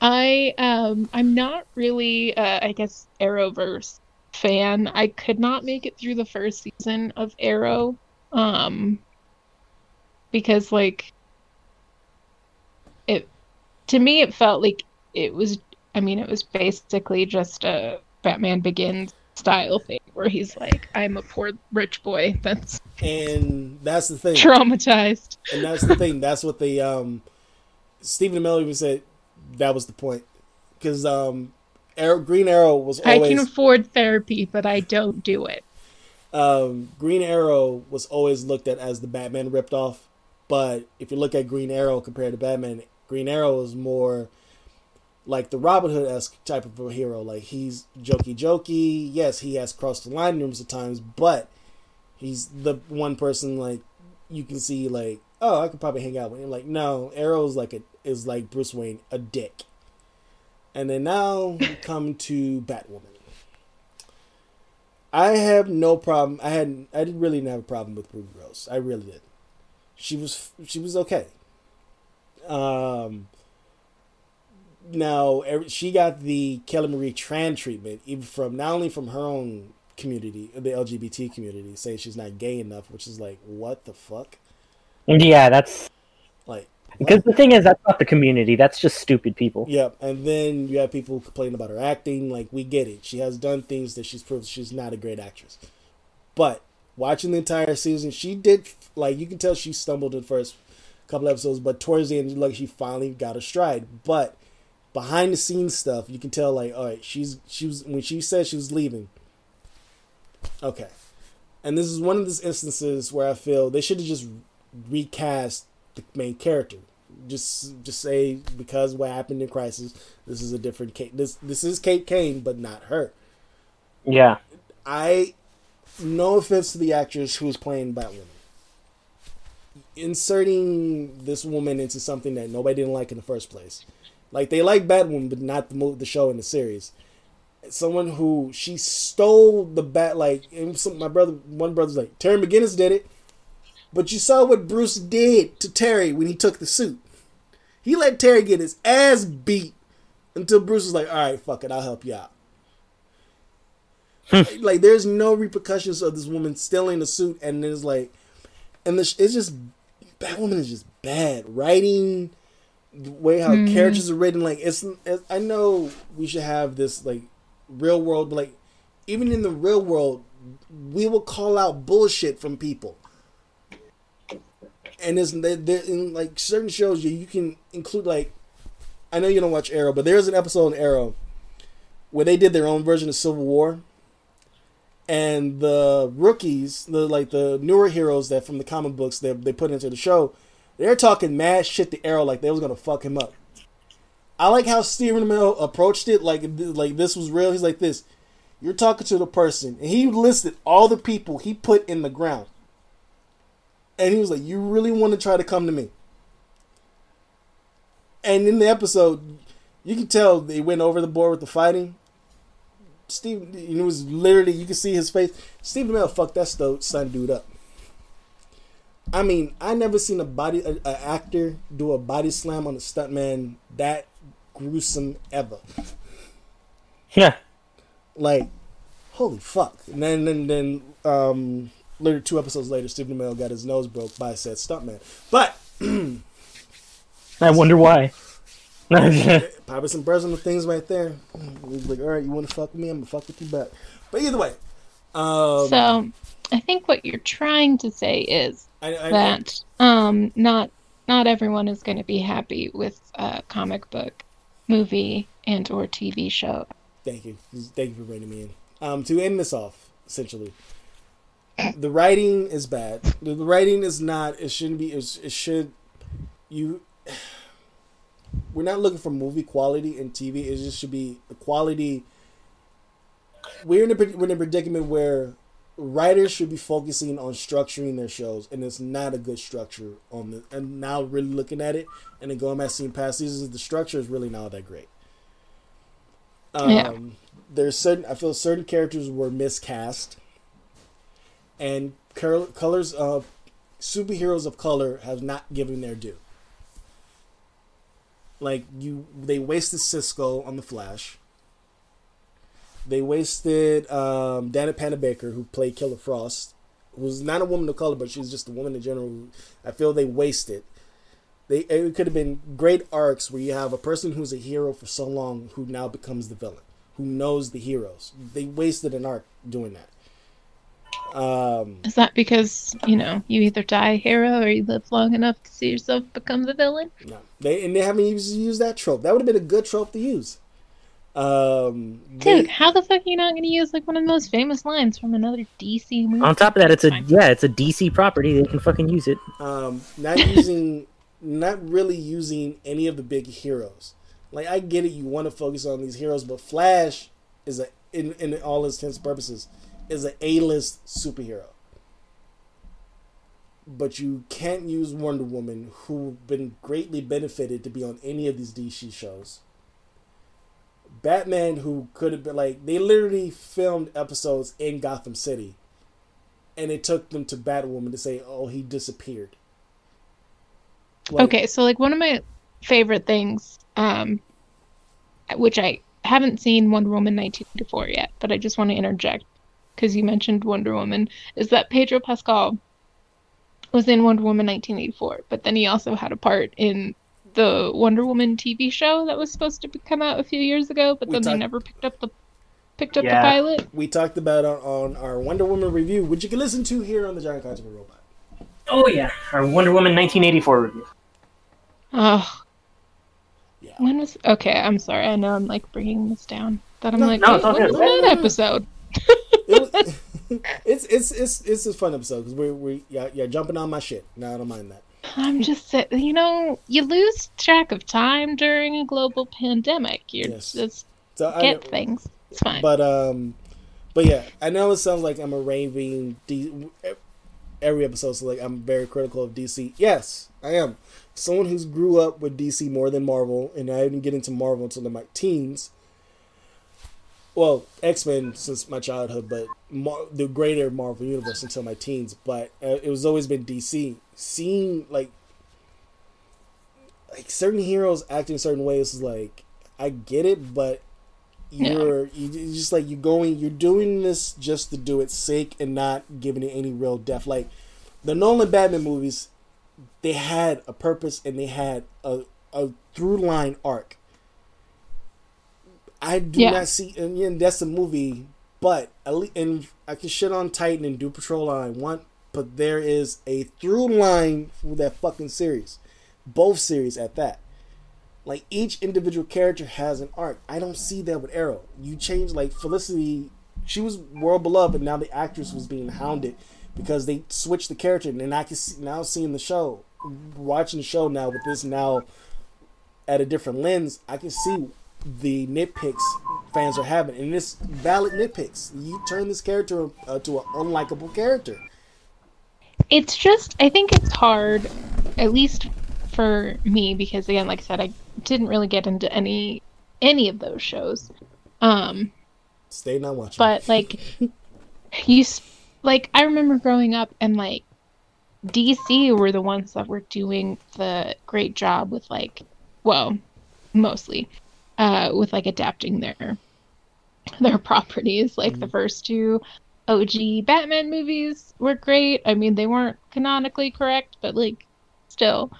I um I'm not really uh I guess Arrowverse fan. I could not make it through the first season of Arrow um because like it to me it felt like it was I mean it was basically just a Batman Begins style thing where he's like I'm a poor rich boy that's And that's the thing. traumatized. And that's the thing. That's what the um, Stephen Amell even said. That was the point, because um, Arrow, Green Arrow was I can afford therapy but I don't do it. um, Green Arrow was always looked at as the Batman ripped off. But if you look at Green Arrow compared to Batman, Green Arrow is more like the Robin Hood esque type of a hero. Like he's jokey jokey. Yes, he has crossed the line numerous times, but he's the one person like you can see like, oh, I could probably hang out with him. Like, no, Arrow's like a is like Bruce Wayne, a dick. And then now we come to Batwoman. I have no problem. I had I didn't really have a problem with Ruby Rose. I really did. She was she was okay. Um, now she got the Kelly Marie Tran treatment, even from not only from her own community, the LGBT community, saying she's not gay enough, which is like, what the fuck? Yeah, that's Like, because the thing is that's not the community. That's just stupid people. Yep, and then you have people complaining about her acting. Like we get it, she has done things that she's proved she's not a great actress. But watching the entire season, she did like you can tell she stumbled in the first couple episodes, but towards the end, like she finally got her stride. But behind the scenes stuff, you can tell like all right, she's she was when she said she was leaving. Okay, and this is one of those instances where I feel they should have just recast the main character just just say because what happened in Crisis, this is a different Kate. This this is Kate Kane, but not her. Yeah. I no offense to the actress who is playing Batwoman. Inserting this woman into something that nobody didn't like in the first place, like they like Batwoman, but not the the show and the series. Someone who she stole the bat like some, my brother one brother's like Terry McGinnis did it, but you saw what Bruce did to Terry when he took the suit. He let Terry get his ass beat until Bruce was like, "All right, fuck it, I'll help you out." like, there's no repercussions of this woman stealing the suit, and it's like, and the, it's just Batwoman is just bad writing, the way how Mhm. characters are written. Like it's, it's, I know we should have this like real world, but like even in the real world, we will call out bullshit from people and it's they're in like certain shows you you can include like I know you don't watch Arrow, but there's an episode in Arrow where they did their own version of Civil War, and the rookies, the like the newer heroes that from the comic books that they put into the show, they're talking mad shit to Arrow like they was gonna fuck him up. I like how Stephen Amell approached it like like this was real. He's like this. You're talking to the person, and he listed all the people he put in the ground. And he was like, "You really want to try to come to me?" And in the episode, you can tell they went over the board with the fighting. Steve, you know, it was literally you can see his face. Stephen Amell fucked that sto- son dude up. I mean, I never seen a body a, a actor do a body slam on a stuntman that gruesome ever. Yeah. Like, holy fuck! And then then then um, literally two episodes later, Stephen Amell got his nose broke by said stuntman. But I wonder why. probably some personal things right there. He's like, all right, you want to fuck with me? I'm gonna fuck with you back. But either way, um, So, I think what you're trying to say is I, I, that um, not not everyone is going to be happy with a comic book, movie, and or TV show. Thank you. Thank you for bringing me in. Um, to end this off, essentially, the writing is bad. The, the writing is not. It shouldn't be. It, it should. You. We're not looking for movie quality in TV. It just should be the quality. We're in a we're in a predicament where writers should be focusing on structuring their shows, and it's not a good structure on the. And now really looking at it, and then going back seeing past seasons, the structure is really not that great. Um, Yeah. There's certain I feel certain characters were miscast, and col- colors of superheroes of color have not given their due. Like you, they wasted Cisco on the Flash. They wasted um, Dana Panabaker, who played Killer Frost, who's not a woman of color, but she's just a woman in general. I feel they wasted. They it could have been great arcs where you have a person who's a hero for so long who now becomes the villain, who knows the heroes. They wasted an arc doing that. Um, Is that because you know you either die a hero or you live long enough to see yourself become the villain? no, they and they haven't used, used that trope. That would have been a good trope to use. Um, they- Dude, how the fuck are you not going to use like one of the most famous lines from another DC movie? On top of that, it's a yeah, it's a DC property. They can fucking use it. um, not using, not really using any of the big heroes. Like I get it, you want to focus on these heroes, but Flash is a, in in all intents and purposes, is an A list superhero. But you can't use Wonder Woman, who been greatly benefited to be on any of these DC shows. Batman, who could have been like they literally filmed episodes in Gotham City, and it took them to Batwoman to say, "Oh, he disappeared." Like, okay, so like one of my favorite things, um, which I haven't seen Wonder Woman 1984 yet, but I just want to interject because you mentioned Wonder Woman, is that Pedro Pascal was in Wonder Woman 1984, but then he also had a part in the Wonder Woman TV show that was supposed to come out a few years ago, but We then they never picked up the picked up Yeah. the pilot. We talked about it on, on our Wonder Woman review, which you can listen to here on the Giant Conjugal Robot. Oh yeah, our Wonder Woman 1984 review. Oh, Yeah. when was okay? I'm sorry. I know I'm like bringing this down. That I'm No, like, no, wait, it's all when good. was No, no, that no, no. episode? It's it's it's it's a fun episode because we're we yeah, yeah jumping on my shit. No, I don't mind that. I'm just you know you lose track of time during a global pandemic. You Yes. just So I, get things. It's fine. But um, but yeah, I know it sounds like I'm a raving D- every episode. So like I'm very critical of DC. Yes, I am. Someone who's grew up with DC more than Marvel, and I didn't get into Marvel until in my teens. Well, X Men since my childhood, but Mar- the greater Marvel universe until my teens. But uh, it was always been DC. Seeing like like certain heroes acting certain ways is like I get it, but you're you you just like you're going you're doing this just to do its sake and not giving it any real depth like the nolan batman movies they had a purpose and they had a, a through line arc i do Yeah. not see and that's a movie but and i can shit on titan and Doom Patrol all i want but there is a through line for that fucking series both series at that like each individual character has an arc. I don't see that with Arrow. You change like Felicity, she was world beloved, and now the actress was being hounded because they switched the character. And I can see, now seeing the show, watching the show now with this now at a different lens, I can see the nitpicks fans are having, and it's valid nitpicks. You turn this character uh, to an unlikable character. it's just I think it's hard, at least for me, because again, like I said, I didn't really get into any any of those shows. Um, Stay not watching. but like you like I remember growing up and like DC were the ones that were doing the great job with like well mostly uh with like adapting their their properties like the first two OG Batman movies were great I mean they weren't canonically correct but like still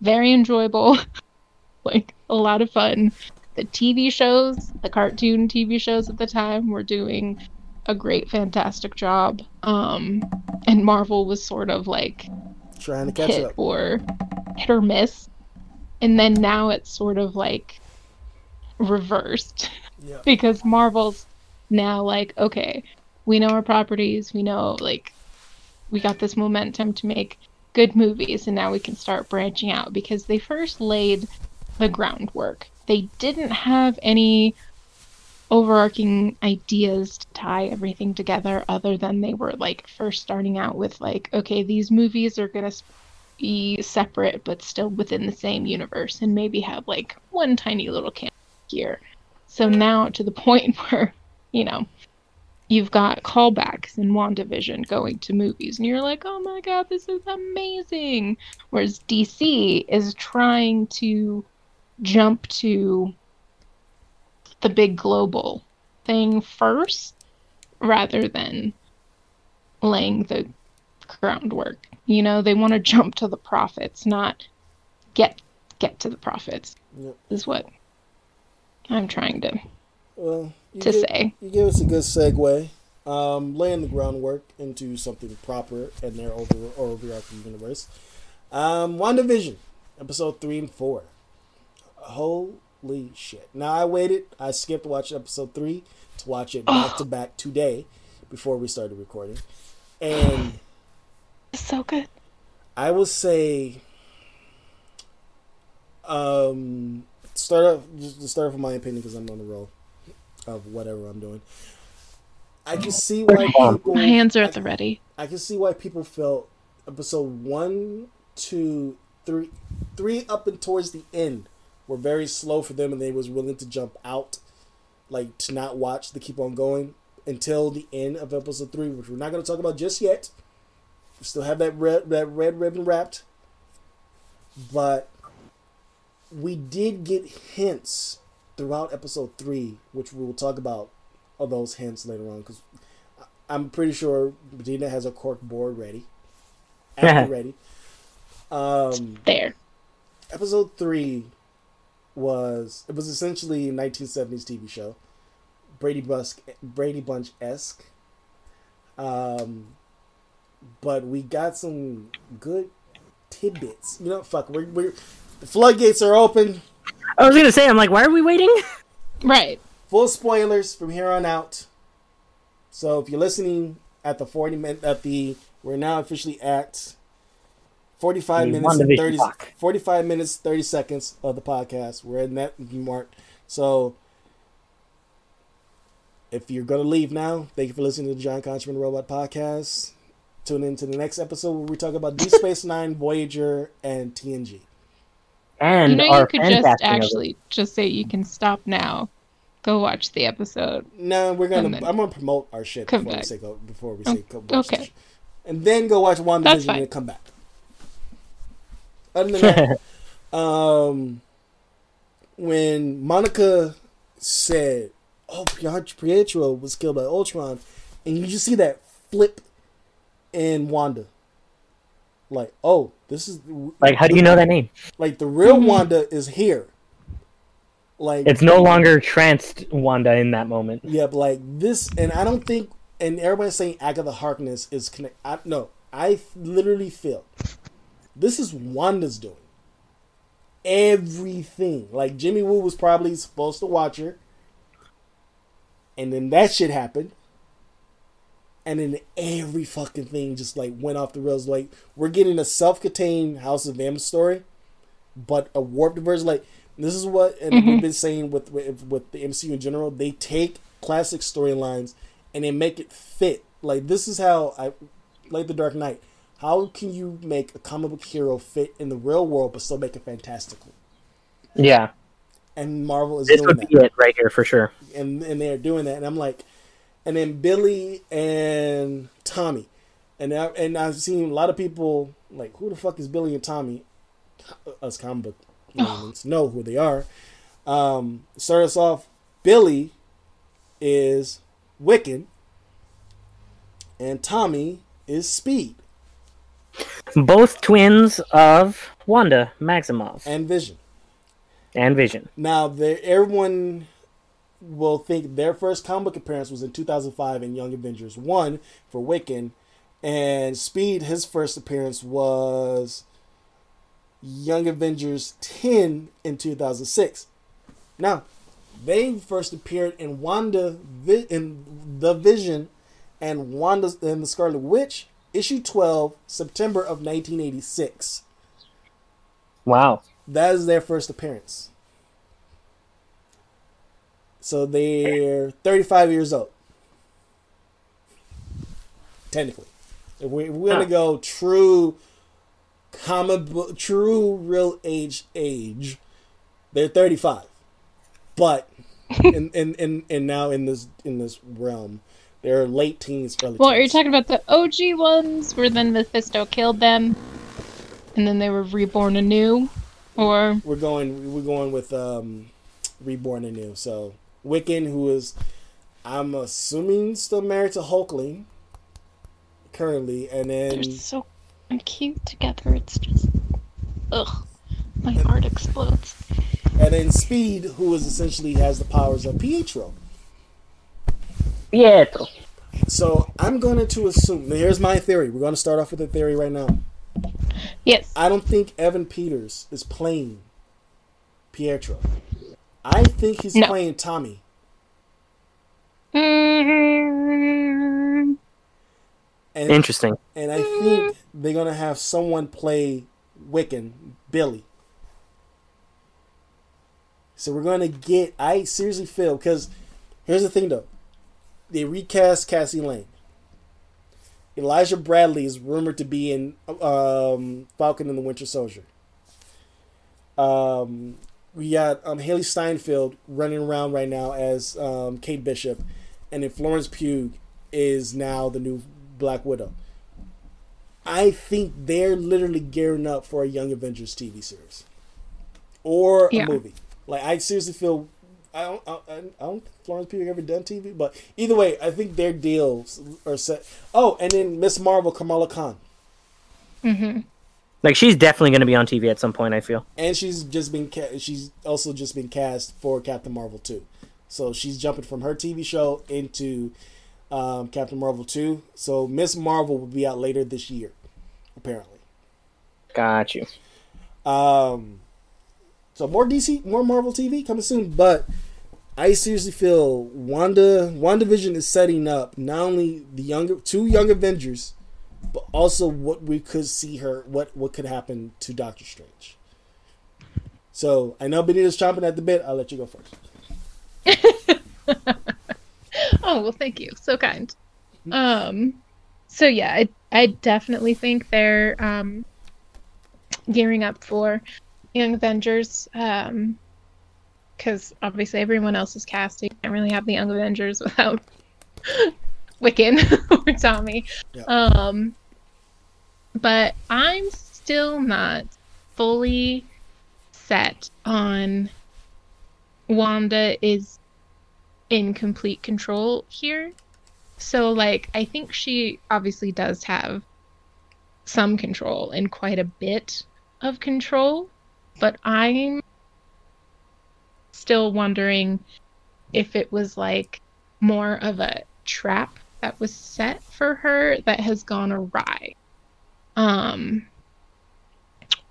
very enjoyable like a lot of fun the TV shows, the cartoon TV shows at the time were doing a great, fantastic job. Um, and Marvel was sort of like trying to catch hit up. or hit or miss. And then now it's sort of like reversed Yeah. because Marvel's now like, okay, we know our properties, we know like we got this momentum to make good movies and now we can start branching out because they first laid the groundwork. They didn't have any overarching ideas to tie everything together other than they were like first starting out with like okay these movies are going to be separate but still within the same universe and maybe have like one tiny little camp here so now to the point where you know you've got callbacks in WandaVision going to movies and you're like oh my god this is amazing whereas DC is trying to jump to the big global thing first rather than laying the groundwork. You know, they want to jump to the profits, not get get to the profits. Yep. Is what I'm trying to Well, to give- say. You give us a good segue, um, laying the groundwork into something proper in their over overarching universe. Um, WandaVision, episode three and four. Holy shit! Now I waited. I skipped watch episode three to watch it back to back today before we started recording, and it's So good. I will say, um, start up just to start off with my opinion because I'm on the roll of whatever I'm doing. I can see why people. My hands are at the ready. I can see why people felt episode one, two, three, three up and towards the end were very slow for them, and they was willing to jump out, like to not watch to keep on going until the end of episode three, which we're not going to talk about just yet. We still have that red that red ribbon wrapped, but we did get hints throughout episode three, which we will talk about of those hints later on because I'm pretty sure Medina has a cork board ready, after ready. Um, There. episode three was it was essentially a 1970s TV show, Brady Busk, Brady Bunch esque. Um, but we got some good tidbits. You know, fuck, we're, we're the floodgates are open. I was gonna say, I'm like, why are we waiting? Right. Full spoilers from here on out. So if you're listening at the 40 minute at the we're now officially at 45 The minutes and 30 clock. 45 minutes 30 seconds of the podcast. We're in that mark. So if you're gonna leave now, thank you for listening to the John Conchman Robot Podcast. Tune in to the next episode where we talk about Deep Space Nine, Voyager, and TNG. And you know, our you could just casting it. actually just say you can stop now. Go watch the episode. No, we're gonna. I'm gonna promote our shit come before we back. say go. Before we Oh, say go. Watch okay. And then go watch WandaVision That's and fine. then come back. Other than that, um, when Monica said, "Oh, Pietro Pietro was killed by Ultron," and you just see that flip in Wanda, like, "Oh, this is like, how do you know that name? like the real Mhm. Wanda is here." Like It's no longer tranced Wanda in that moment. Yeah, but like this, and I don't think, and everybody's saying Agatha Harkness is connect. I, no, I literally feel this is Wanda's doing everything. Like Jimmy Woo was probably supposed to watch her, and then that shit happened, and then every fucking thing just like went off the rails. Like we're getting a self-contained House of M story, but a warped version. Like this is what, and Mhm. we've been saying with, with with the MCU in general. They take classic storylines and they make it fit. Like this is how I like the Dark Knight. How can you make a comic book hero fit in the real world but still make it fantastical? Yeah, And Marvel is this doing would that be it right here for sure. and and they're doing that, and I'm like, and then Billy and Tommy, and I, and I've seen a lot of people like, who the fuck is Billy and Tommy? Us comic book know who they are. Um, start us off. Billy is Wiccan, and Tommy is Speed Both twins of Wanda Maximoff and Vision. and Vision. Now, everyone will think their first comic book appearance was in 2005 in Young Avengers 1 for Wiccan, and Speed, his first appearance was Young Avengers 10 in 2006. Now, they first appeared in Wanda, in The Vision, and Wanda and the Scarlet Witch, issue 12, September of 1986. Wow. That is their first appearance. So they're 35 years old. Technically. If we, we're going to go true comic book, true real age age, they're 35. But in, in, in, in now in this in this realm, they're late teens, early Well, are you talking about the OG ones where then Mephisto killed them and then they were reborn anew? Or we're going we're going with um reborn anew so wiccan who is i'm assuming still married to hulkling currently and then they're then so cute together. It's just ugh. My heart explodes. and then speed who is essentially has the powers of pietro Pietro. so i'm going to assume now here's my theory we're going to start off with a theory right now Yes. i don't think evan peters is playing pietro i think he's No. playing tommy Mm, and Interesting. And I think they're gonna have someone play Wiccan, Billy. So we're gonna get. I seriously feel because here's the thing though, they recast Cassie Lang. Elijah Bradley is rumored to be in um, Falcon and the Winter Soldier. Um, we got um, Hailee Steinfeld running around right now as um, Kate Bishop, and then Florence Pugh is now the new Black Widow. I think they're literally gearing up for a Young Avengers TV series. or a Yeah. movie. Like I seriously feel I don't I, I don't think Florence Pugh ever done TV, but either way, I think their deals are set. Oh, and then Miss Marvel, Kamala Khan, hmm Like she's definitely going to be on TV at some point. I feel. and she's just been ca- she's also just been cast for Captain Marvel too. So she's jumping from her TV show into um, Captain Marvel two. So Miss Marvel will be out later this year, apparently. Got you. Um, so more DC, more Marvel TV coming soon. But I seriously feel Wanda, WandaVision is setting up not only the younger two young Avengers, but also what we could see her, what what could happen to Doctor Strange. So I know Benita's chomping at the bit. I'll let you go first. Oh well, thank you. So kind. Um, so yeah, I I definitely think they're um gearing up for Young Avengers. Um, because obviously everyone else is casting. Can't really have the Young Avengers without Wiccan or Tommy. Yeah. Um, but I'm still not fully set on Wanda is in complete control here. So like I think she obviously does have some control and quite a bit of control, but I'm still wondering if it was like more of a trap that was set for her that has gone awry. Um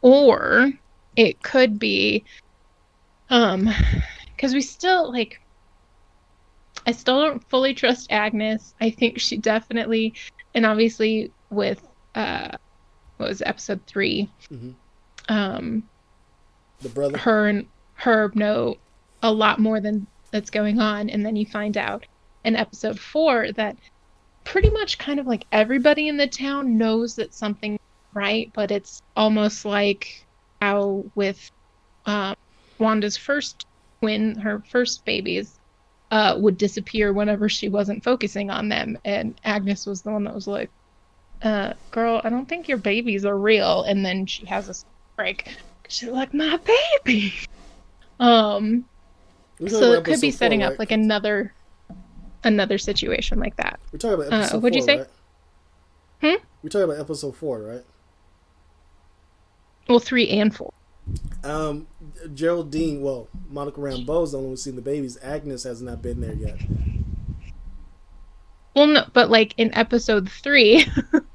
or it could be um because we still like I still don't fully trust Agnes. I think she definitely, and obviously with uh, what was it, episode 3 Mhm. um, The brother. her and Herb know a lot more than that's going on, and then you find out in episode four that pretty much kind of like everybody in the town knows that something right, but it's almost like how with um, Wanda's first twin, her first babies, uh, would disappear whenever she wasn't focusing on them, and Agnes was the one that was like, uh, "Girl, I don't think your babies are real," and then she has a break. She's like, "My baby." Um, so it could be setting up like another another situation like that. We're talking about uh, episode what'd you say? right? Hmm? We're talking about episode four, right? Well, three and four. Um, Geraldine, well, Monica Rambeau's the only one who's seen the babies. Agnes has not been there yet. Well, no, but like in episode three,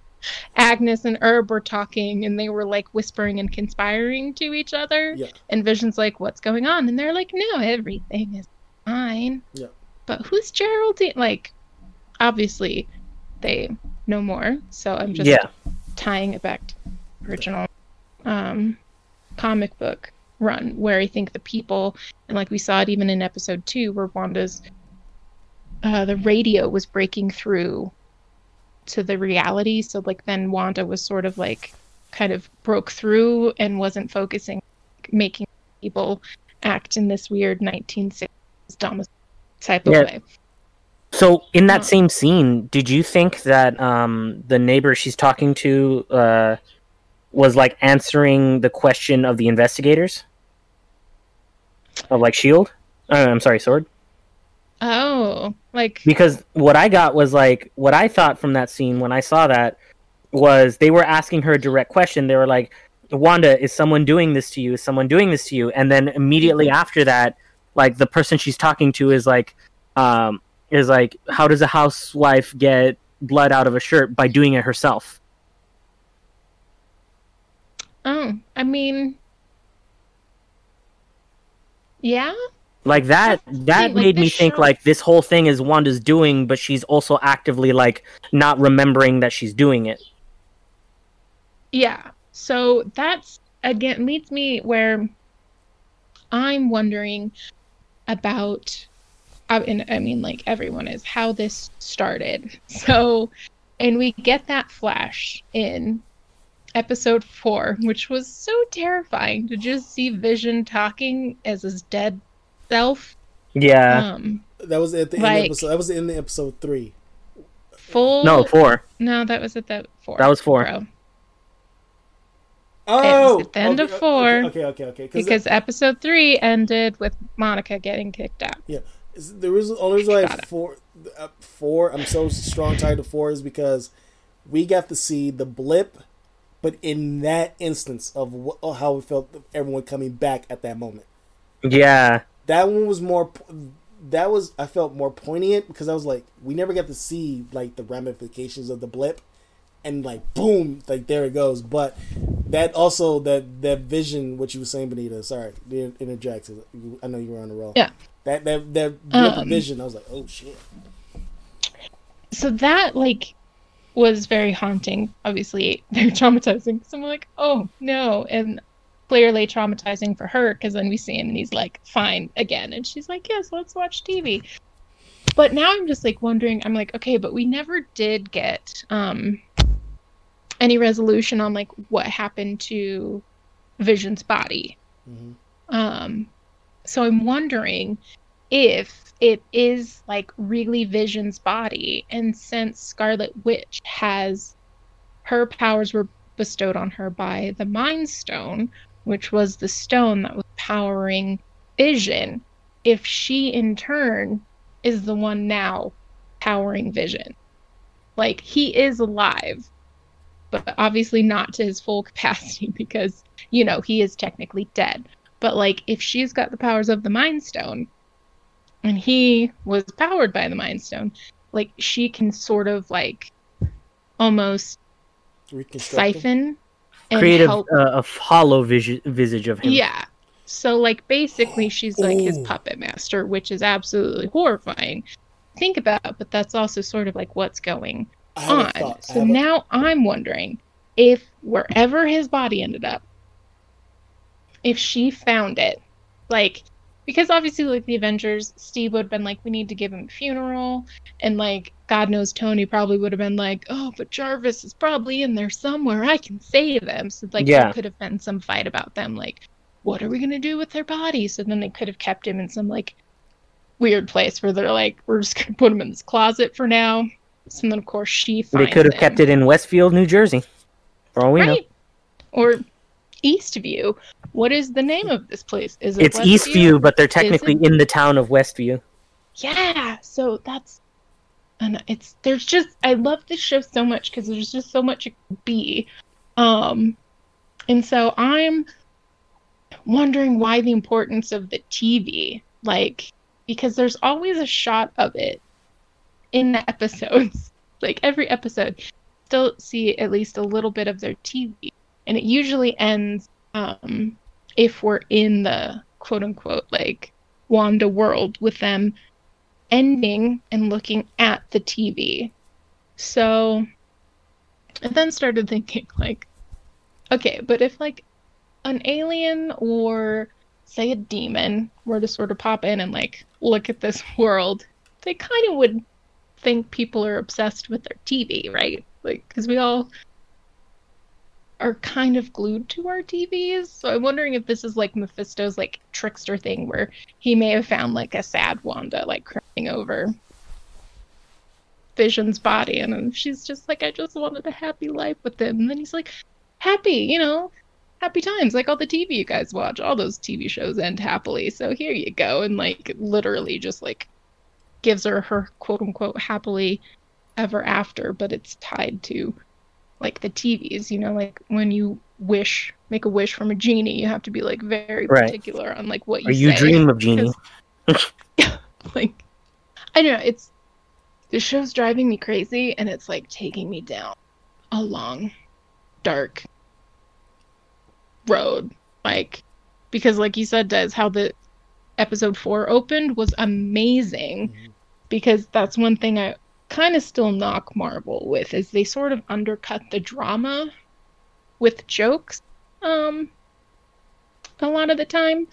Agnes and Herb were talking and they were like whispering and conspiring to each other. Yeah. And Vision's like, "What's going on?" And they're like, "No, everything is fine." Yeah. But who's Geraldine? Like, obviously, they know more. So I'm just Yeah. tying it back to original um, comic book run, where I think the people, and like we saw it even in episode two, where Wanda's uh, the radio was breaking through to the reality. So like then Wanda was sort of like kind of broke through and wasn't focusing, making people act in this weird 1960s dumb type of Yeah. way. So in that same scene, did you think that um, the neighbor she's talking to uh, was like answering the question of the investigators of like Shield? Uh, I'm sorry, Sword. Oh, like Because what I got was like what I thought from that scene when I saw that was they were asking her a direct question. They were like, "Wanda, is someone doing this to you? Is someone doing this to you?" And then immediately after that, like the person she's talking to is like, um, is like, "How does a housewife get blood out of a shirt by doing it herself?" oh, I mean, yeah. Like that that like, made me think show- like this whole thing is Wanda's doing, but she's also actively like not remembering that she's doing it. Yeah. So that's again leads me where I'm wondering about I, and I mean like everyone is how this started. So and we get that flash in episode 4, which was so terrifying to just see Vision talking as his dead self. Yeah. Um That was at the end Like- of episode. That was in the episode three. full no, four. No, that was at the 4. That was four. Bro. Oh, at the end okay, of four. Okay, okay, okay. okay. because episode three ended with Monica getting kicked out. Yeah, Is- the reason only reason why four, uh, four. I'm so strong tied to four is because we got to see the blip, but in that instance of wh- of how we felt everyone coming back at that moment. Yeah. That one was more. That was I felt more poignant because I was like, we never got to see like the ramifications of the blip, and like boom, like there it goes. But that also that that vision, what you were saying, Benita. Sorry, interject. I know you were on the roll. Yeah. That that that Um, vision, I was like, oh shit. So that like was very haunting, obviously very traumatizing. So I'm like, oh no, and clearly traumatizing for her because then we see him and he's like, fine again, and she's like, yes, let's watch TV. But now I'm just like wondering. I'm like, okay, but we never did get um any resolution on like what happened to Vision's body. hmm Um, so I'm wondering if it is like really Vision's body, and since Scarlet Witch has her powers were bestowed on her by the Mind Stone, which was the stone that was powering Vision, if she in turn is the one now powering Vision. Like he is alive, but obviously not to his full capacity because, you know, he is technically dead. But like if she's got the powers of the Mind Stone and he was powered by the Mind Stone, like she can sort of like almost siphon and Create a, help a, a hollow vis- visage of him. Yeah. So like basically she's like his oh. puppet master, which is absolutely horrifying. to Think about, but that's also sort of like what's going I have a on. thought. So now I'm wondering if wherever his body ended up, if she found it, like because obviously like the Avengers, Steve would have been like, we need to give him a funeral, and like God knows Tony probably would have been like, oh, but Jarvis is probably in there somewhere. I can save him. So like Yeah. there could have been some fight about them, like, what are we gonna do with their body? So then they could have kept him in some like weird place where they're like, we're just gonna put him in this closet for now. So then of course she They could have him. kept it in Westfield, New Jersey. For all we know. Or Eastview. What is the name of this place? Is it It's Westview? Eastview, but they're technically in the town of Westview. Yeah. So that's and it's there's just I love this show so much because there's just so much it could be. Um and so I'm wondering why the importance of the TV. Like because there's always a shot of it in the episodes. Like every episode still see at least a little bit of their TV. And it usually ends um if we're in the quote unquote like Wanda world with them ending and looking at the TV. So I then started thinking like okay, but if like an alien or say a demon were to sort of pop in and like look at this world, they kind of would think people are obsessed with their TV, right? Like cuz we all are kind of glued to our TVs. So I'm wondering if this is like Mephisto's like trickster thing where he may have found like a sad Wanda like crying over Vision's body and she's just like I just wanted a happy life with him and then he's like happy, you know, happy times like all the TV you guys watch, all those TV shows end happily. So here you go and like literally just like gives her her quote unquote happily ever after, but it's tied to like the TVs, you know, like when you wish make a wish from a genie, you have to be like very Right. particular on like what you Or you say. dream of Genie. like I don't know, it's the show's driving me crazy and it's like taking me down a long dark road. Like because like you said, Des, how the episode four opened was amazing Mhm. because that's one thing I kind of still knock Marvel with is they sort of undercut the drama with jokes um a lot of the time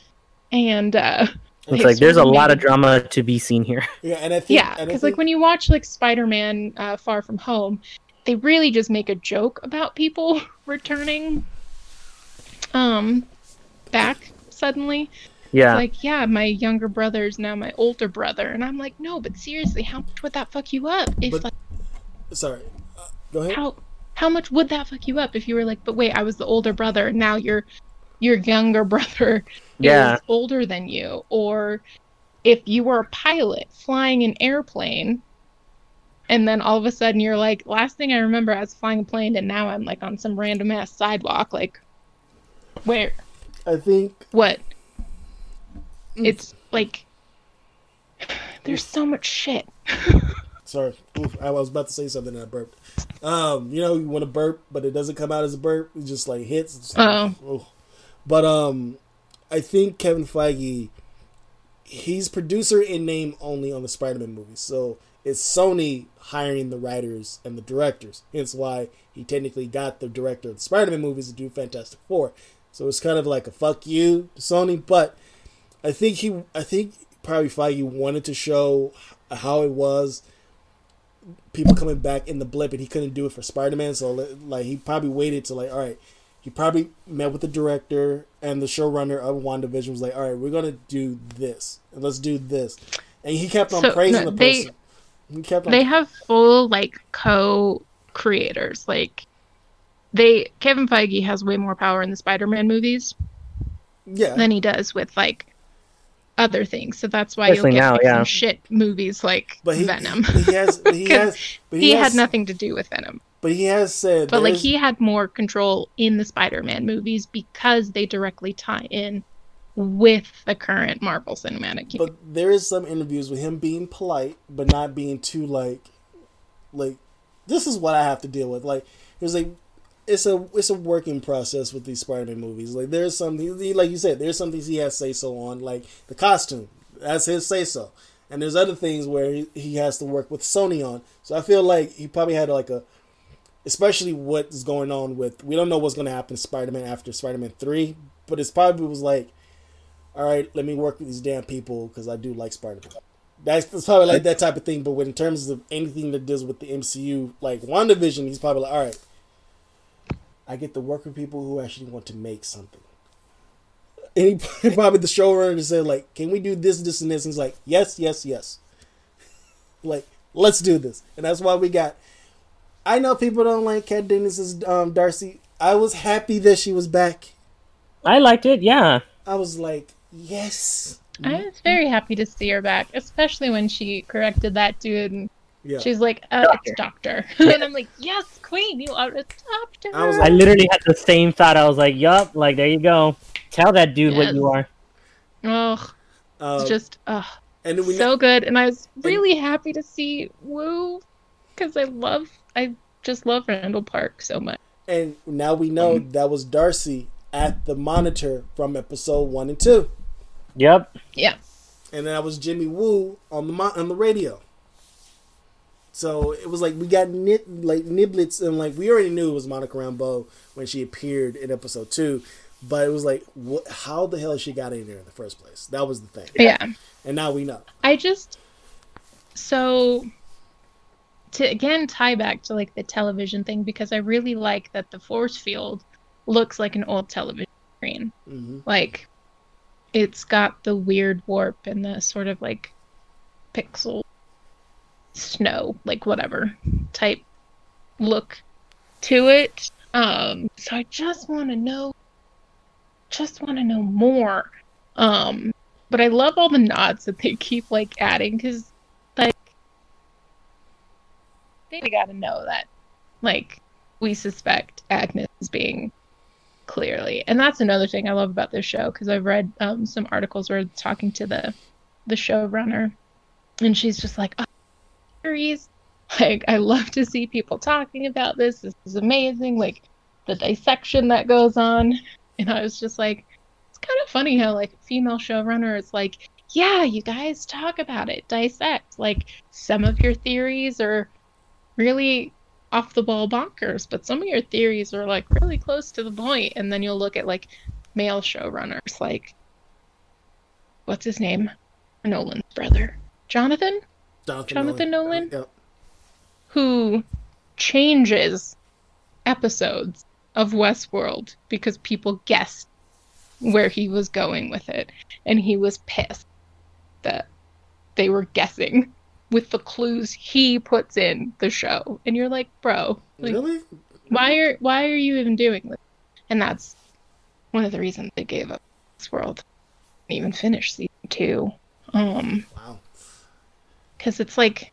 and uh It's like there's a sort lot of drama to be seen here. Yeah, and I think yeah, and I because like when you watch like Spider-Man: uh, Far From Home, they really just make a joke about people returning, um, back suddenly. Yeah. It's like, yeah, my younger brother is now my older brother, and I'm like, no, but seriously, how much would that fuck you up? If But- like sorry, uh, go ahead. how how much would that fuck you up if you were like, but wait, I was the older brother, and now your your younger brother Yeah. is older than you, or if you were a pilot flying an airplane, and then all of a sudden you're like, last thing I remember, I was flying a plane, and now I'm like on some random ass sidewalk, like, where, I think what? Mm. It's like, there's so much shit. Sorry, Oof, I was about to say something and I burped. Um, you know, you want to burp, but it doesn't come out as a burp. It just like hits. Like, oh. But um, I think Kevin Feige, he's producer in name only on the Spider-Man movies, so it's Sony hiring the writers and the directors. Hence why he technically got the director of the Spider-Man movies to do Fantastic Four. So it's kind of like a fuck you to Sony, but I think he, I think probably Feige wanted to show how it was people coming back in the blip and he couldn't do it for spider-man. So like he probably waited to like all right he probably met with the director and the showrunner of WandaVision was like all right we're gonna do this and let's do this. And he kept on So, praising no, the they- person he kept on they have full like co-creators like they kevin feige has way more power in the spider-man movies yeah. than he does with like other things so that's why Especially you'll get now, like, yeah. some shit movies like but he, venom he has but he 'Cause has but he, he, had nothing to do with venom but he has said but like there's- he had more control in the spider-man movies because they directly tie in with the current marvel cinematic universe. But there is some interviews with him being polite, but not being too like, like, this is what I have to deal with. Like, he was like, it's a it's a working process with these Spider-Man movies. Like, there's some, like you said, there's some things he has say so on, like the costume. That's his say so. And there's other things where he, he has to work with Sony on. So I feel like he probably had like a, especially what is going on with. We don't know what's going to happen to Spider-Man after Spider-Man three, but it's probably was like all right, let me work with these damn people because I do like Spider Man. That's, that's probably like that type of thing. But when in terms of anything that deals with the MCU, like WandaVision, he's probably like, all right, I get to work with people who actually want to make something. And he probably the showrunner just said like, can we do this, this, and this? And he's like, yes, yes, yes. like, let's do this. And that's why we got. I know people don't like Kat Dennings's um, Darcy. I was happy that she was back. I liked it. Yeah. I was like, yes. I was very happy to see her back, especially when she corrected that dude and Yeah. she's like, uh, it's doctor. and I'm like, yes, queen, you are a doctor. I was I literally had the same thought. I was like, "Yup, like there you go. Tell that dude what you are." Ugh, Um, it's just ugh, and then we so good. And I was really happy to see Woo because I love, I just love Randall Park so much. and now we know Mm-hmm. that was Darcy at the monitor from episode one and two, Yep. Yeah. and that was Jimmy Woo on the mon- on the radio. So it was like we got nit like niblets and like we already knew it was Monica Rambeau when she appeared in episode two, but it was like what, how the hell she got in there in the first place? That was the thing. Yeah. And now we know. I just so to again tie back to like the television thing because I really like that the force field looks like an old television screen. hmm Like it's got the weird warp and the sort of like pixel snow, like whatever type look to it. Um so I just want to know just want to know more. Um but I love all the nods that they keep like adding cuz like they got to know that like we suspect Agnes is being clearly and that's another thing i love about this show because i've read um, some articles where talking to the the showrunner and she's just like oh, series. Like i love to see people talking about this. This is amazing. Like the dissection that goes on. And i was just like it's kind of funny how like female showrunner is like yeah you guys talk about it dissect. Like some of your theories are really off the ball bonkers, but some of your theories are like really close to the point, and then you'll look at like male showrunners, like what's his name? Nolan's brother, Jonathan, Jonathan Nolan? Yep. who changes episodes of Westworld because people guessed where he was going with it, and he was pissed that they were guessing with the clues he puts in the show, and you're like, bro, like, Really? Why are why are you even doing this? And that's one of the reasons they gave up Westworld. Didn't even finish season two. Um, Wow. Because it's like,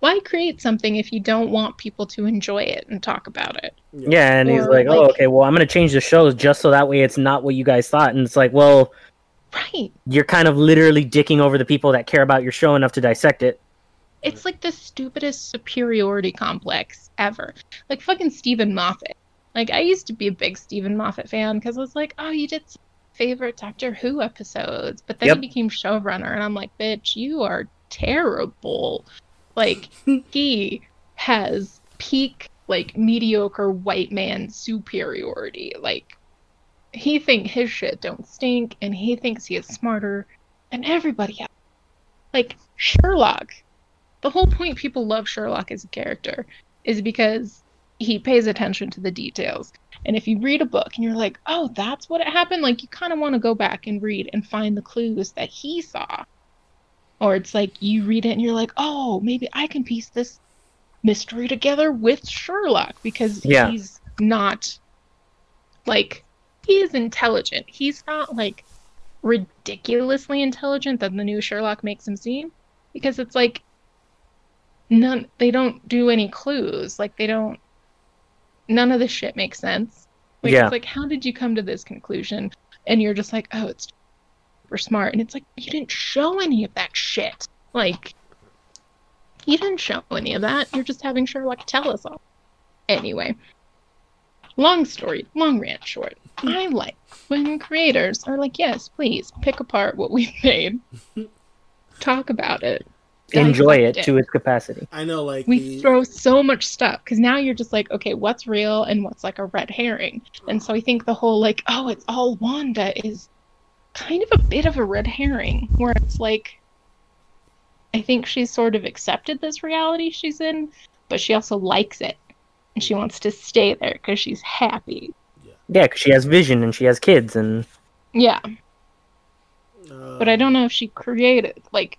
why create something if you don't want people to enjoy it and talk about it? Yeah, and he's Or, like, "Oh, like- okay. Well, I'm gonna change the shows just so that way it's not what you guys thought." And it's like, well, Right. you're kind of literally dicking over the people that care about your show enough to dissect it. It's like the stupidest superiority complex ever. Like fucking Steven Moffat. Like I used to be a big Steven Moffat fan because I was like, oh, you did favorite Doctor Who episodes, but then Yep. he became showrunner, and I'm like, bitch, you are terrible. Like he has peak like mediocre white man superiority. Like he think his shit don't stink, and he thinks he is smarter than everybody else. Like Sherlock the whole point people love Sherlock as a character is because he pays attention to the details. And if you read a book and you're like, oh, that's what it happened, like you kind of want to go back and read and find the clues that he saw. Or it's like you read it and you're like, oh, maybe I can piece this mystery together with Sherlock because Yeah. he's not like he is intelligent. He's not like ridiculously intelligent that the new Sherlock makes him seem because it's like none they don't do any clues like they don't none of this shit makes sense like Yeah. it's like how did you come to this conclusion and you're just like oh it's super smart. And it's like you didn't show any of that shit. Like you didn't show any of that. You're just having sherlock tell us all. Anyway long story long rant short. I like when creators are like yes please pick apart what we've made. Talk about it. Enjoy it dissect to its capacity. I know, like we the, throw so much stuff because now you're just like okay what's real and what's like a red herring? And so i think the whole like oh it's all wanda is kind of a bit of a red herring where it's like i think she's sort of accepted this reality she's in but she also likes it and she wants to stay there because she's happy Yeah, 'cause she has vision and she has kids, and yeah uh, but i don't know if she created like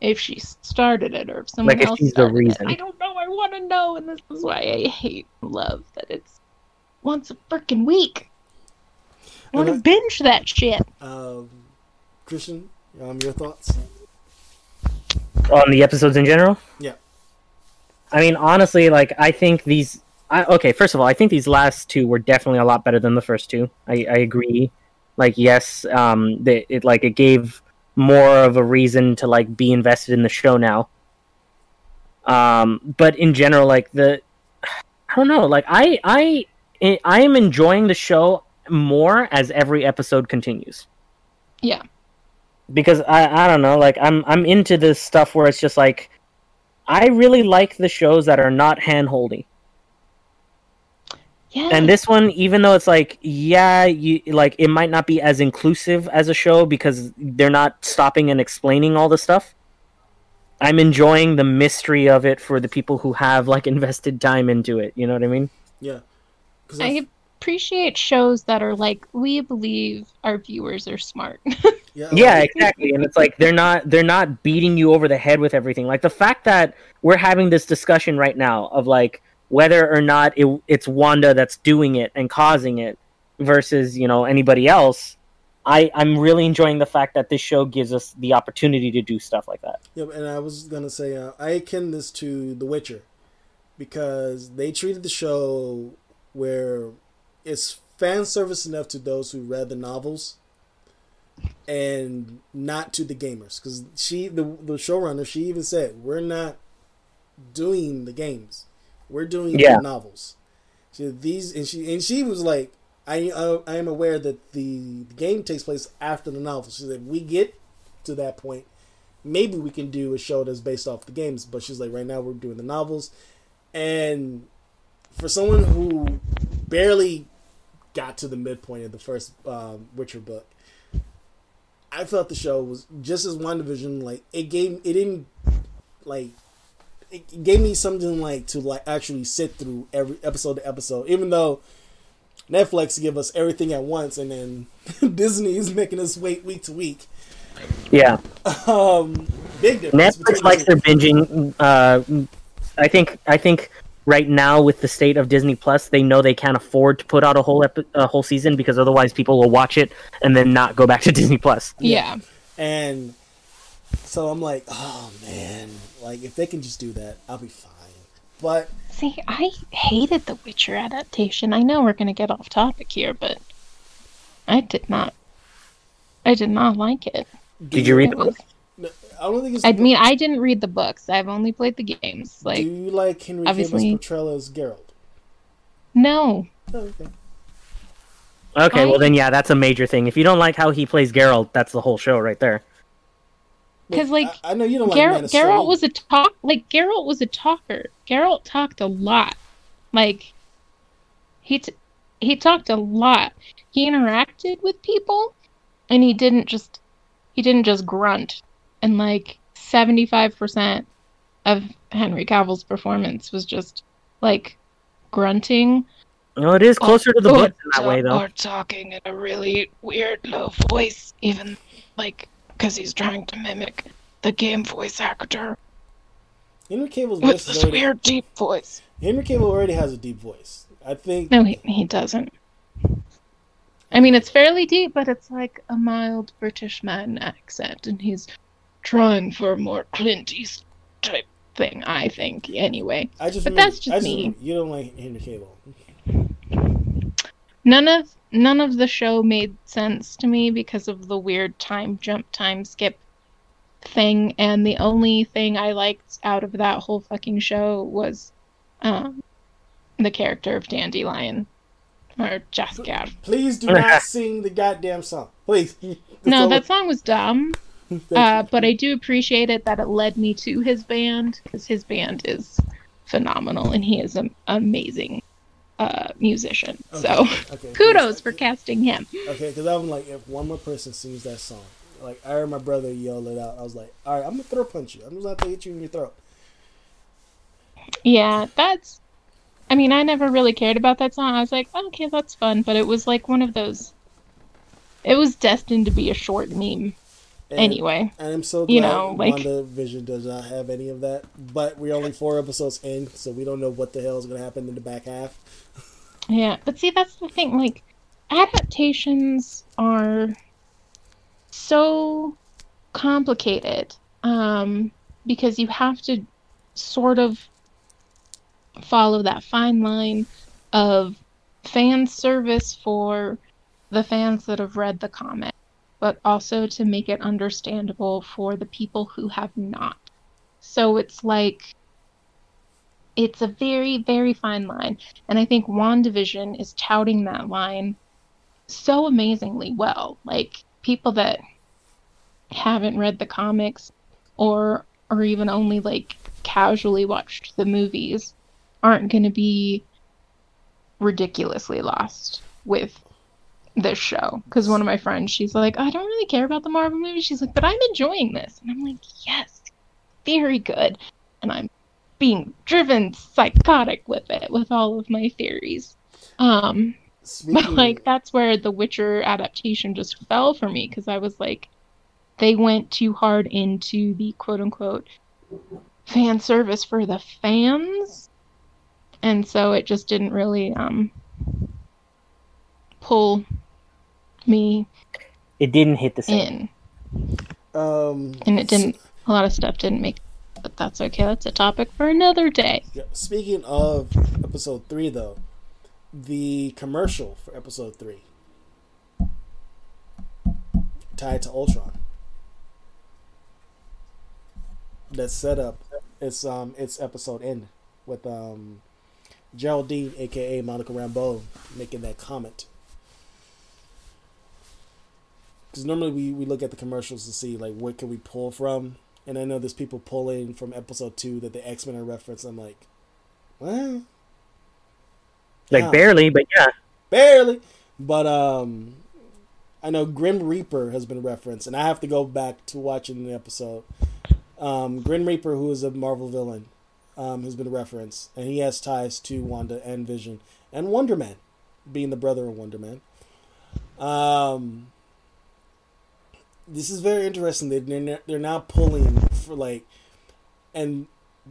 if she started it or if someone Like, if else she's the reason. it. I don't know. I want to know, and this is why I hate love that it's once a freaking week. I want to binge that shit. Um, Christian, um, your thoughts? on the episodes in general. Yeah. I mean, honestly, like I think these. I, okay, first of all, I think these last two were definitely a lot better than the first two. I, I agree. Like, yes, um, they, it like it gave more of a reason to like be invested in the show now. Um, but in general, like the, I don't know, like I I I am enjoying the show more as every episode continues Yeah. because I I don't know like I'm I'm into this stuff where it's just like I really like the shows that are not hand holdy. Yeah. And this one even though it's like yeah you like it might not be as inclusive as a show because they're not stopping and explaining all the stuff. I'm enjoying the mystery of it for the people who have like invested time into it, you know what I mean? Yeah. 'Cause I appreciate shows that are like we believe our viewers are smart. yeah, yeah exactly. And it's like they're not they're not beating you over the head with everything. Like the fact that we're having this discussion right now of like whether or not it, it's wanda that's doing it and causing it versus you know anybody else i i'm really enjoying the fact that this show gives us the opportunity to do stuff like that. Yeah, and I was gonna say uh, I akin this to The Witcher because they treated the show where it's fan service enough to those who read the novels and not to the gamers. Because she the the showrunner she even said we're not doing the games. We're doing Yeah. the novels so these and she and she was like I uh, I am aware that the, the game takes place after the novel she said we get to that point. Maybe we can do a show that's based off the games. But she's like right now we're doing the novels. And for someone who barely got to the midpoint of the first um, witcher book i felt the show was just as WandaVision like it gave it didn't like it gave me something like to like actually sit through every episode to episode even though netflix give us everything at once and then disney is making us wait week to week. Yeah. Um big difference netflix likes their binging uh i think i think right now with the state of Disney Plus, they know they can't afford to put out a whole epi- a whole season because otherwise people will watch it and then not go back to Disney Plus. Yeah. And so I'm like, oh man, like if they can just do that, I'll be fine. But See, I hated the Witcher adaptation. I know we're gonna get off topic here, but I did not. I did not like it. Did you read It was, No, I don't think it's. I mean, I didn't read the books. I've only played the games. Like, do Like, you like Henry obviously- Cavill's portrayal as Geralt? no. Oh, okay. Okay, I- well then yeah, that's a major thing. If you don't like how he plays Geralt, that's the whole show right there. Because like, I, I know you don't like Geralt, Man of Steel Geralt was a talk. Like Geralt was a talker. Geralt talked a lot. Like he t- he talked a lot. He interacted with people, and he didn't just he didn't just grunt. And like seventy five percent of Henry Cavill's performance was just like grunting Well, it is closer to the or, books in that way though. or talking in a really weird low voice, even like because he's trying to mimic the game voice actor Henry Cavill's voice with this already, weird deep voice. Henry Cavill already has a deep voice. I think No, he, he doesn't. I mean, it's fairly deep, but it's like a mild British man accent, and he's trying for a more Clint Eastwood type thing, I think, anyway. I just but remember, that's just I just me. remember- you don't like Henry Cavill. None of none of the show made sense to me because of the weird time jump, time skip thing, and the only thing I liked out of that whole fucking show was um, the character of Dandelion or Jaskier. Please do not sing the goddamn song. Please. That's No, all- that song was dumb. Uh, but I do appreciate it that it led me to his band because his band is phenomenal and he is an amazing uh, musician. So Okay, kudos for casting him. Okay, because I'm like, if one more person sings that song, like I heard my brother yell it out. I was like, all right, I'm gonna throat punch you. I'm just gonna hit you in your throat. Yeah, that's. I mean, I never really cared about that song. I was like, okay, that's fun, but it was like one of those. It was destined to be a short meme. And, Anyway, and I'm so glad you know, like- WandaVision does not have any of that. But we're only four episodes in, so we don't know what the hell is gonna happen in the back half. Yeah, but see, that's the thing. Like, adaptations are so complicated um, because you have to sort of follow that fine line of fan service for the fans that have read the comic, but also to make it understandable for the people who have not. So it's like it's a very, very fine line. And I think WandaVision is touting that line so amazingly well. Like people that haven't read the comics or or even only like casually watched the movies aren't going to be ridiculously lost with this show because one of my friends she's like i don't really care about the marvel movies. She's like but i'm enjoying this. And i'm like yes very good. And i'm being driven psychotic with it with all of my theories. Um Speaking but like that's where the witcher adaptation just fell for me because i was like they went too hard into the quote unquote fan service for the fans. And so it just didn't really um pull me It didn't hit the same. in um, and it didn't a lot of stuff didn't make but that's okay that's a topic for another day Yeah, Speaking of episode three, though, the commercial for episode three tied to Ultron. That set up its um its episode end with um Geraldine, aka Monica Rambeau, making that comment. Because normally we, we look at the commercials to see like what can we pull from, and I know there's people pulling from episode two that the X Men are referenced. I'm like, well, Like Yeah. barely, but yeah. barely. But um, I know Grim Reaper has been referenced, and I have to go back to watching the episode. Um, Grim Reaper, who is a Marvel villain, um, has been referenced, and he has ties to Wanda and Vision and Wonder Man, being the brother of Wonder Man. Um, this is very interesting. They they're, they're now pulling for like, and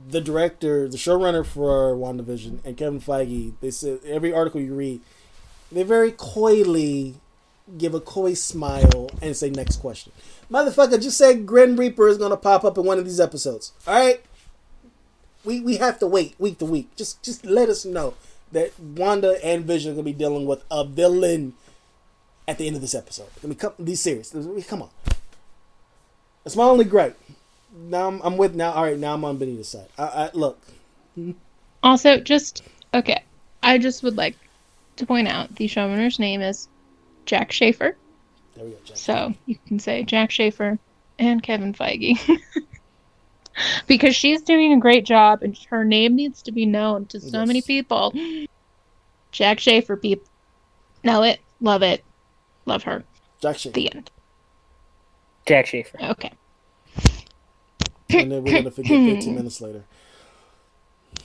the director, the showrunner for WandaVision, and Kevin Feige, they said every article you read, they very coyly give a coy smile and say next question. Motherfucker, just say Grim Reaper is gonna pop up in one of these episodes. All right, we we have to wait week to week. Just just let us know that Wanda and Vision are gonna be dealing with a villain at the end of this episode. I mean, come, be serious. Come on. That's my only gripe. Now I'm, I'm with now. All right, now I'm on Benita's side. I, I look. Also, just okay. I just would like to point out the showrunner's name is Jac Schaeffer. There we go. Jac. So you can say Jac Schaeffer and Kevin Feige. because she's doing a great job and her name needs to be known to so Yes. many people. Jac Schaeffer, people. Know it, love it, love her. Jac Schaeffer. The end. Jac Schaeffer. Okay. and then we're gonna forget 15 minutes later.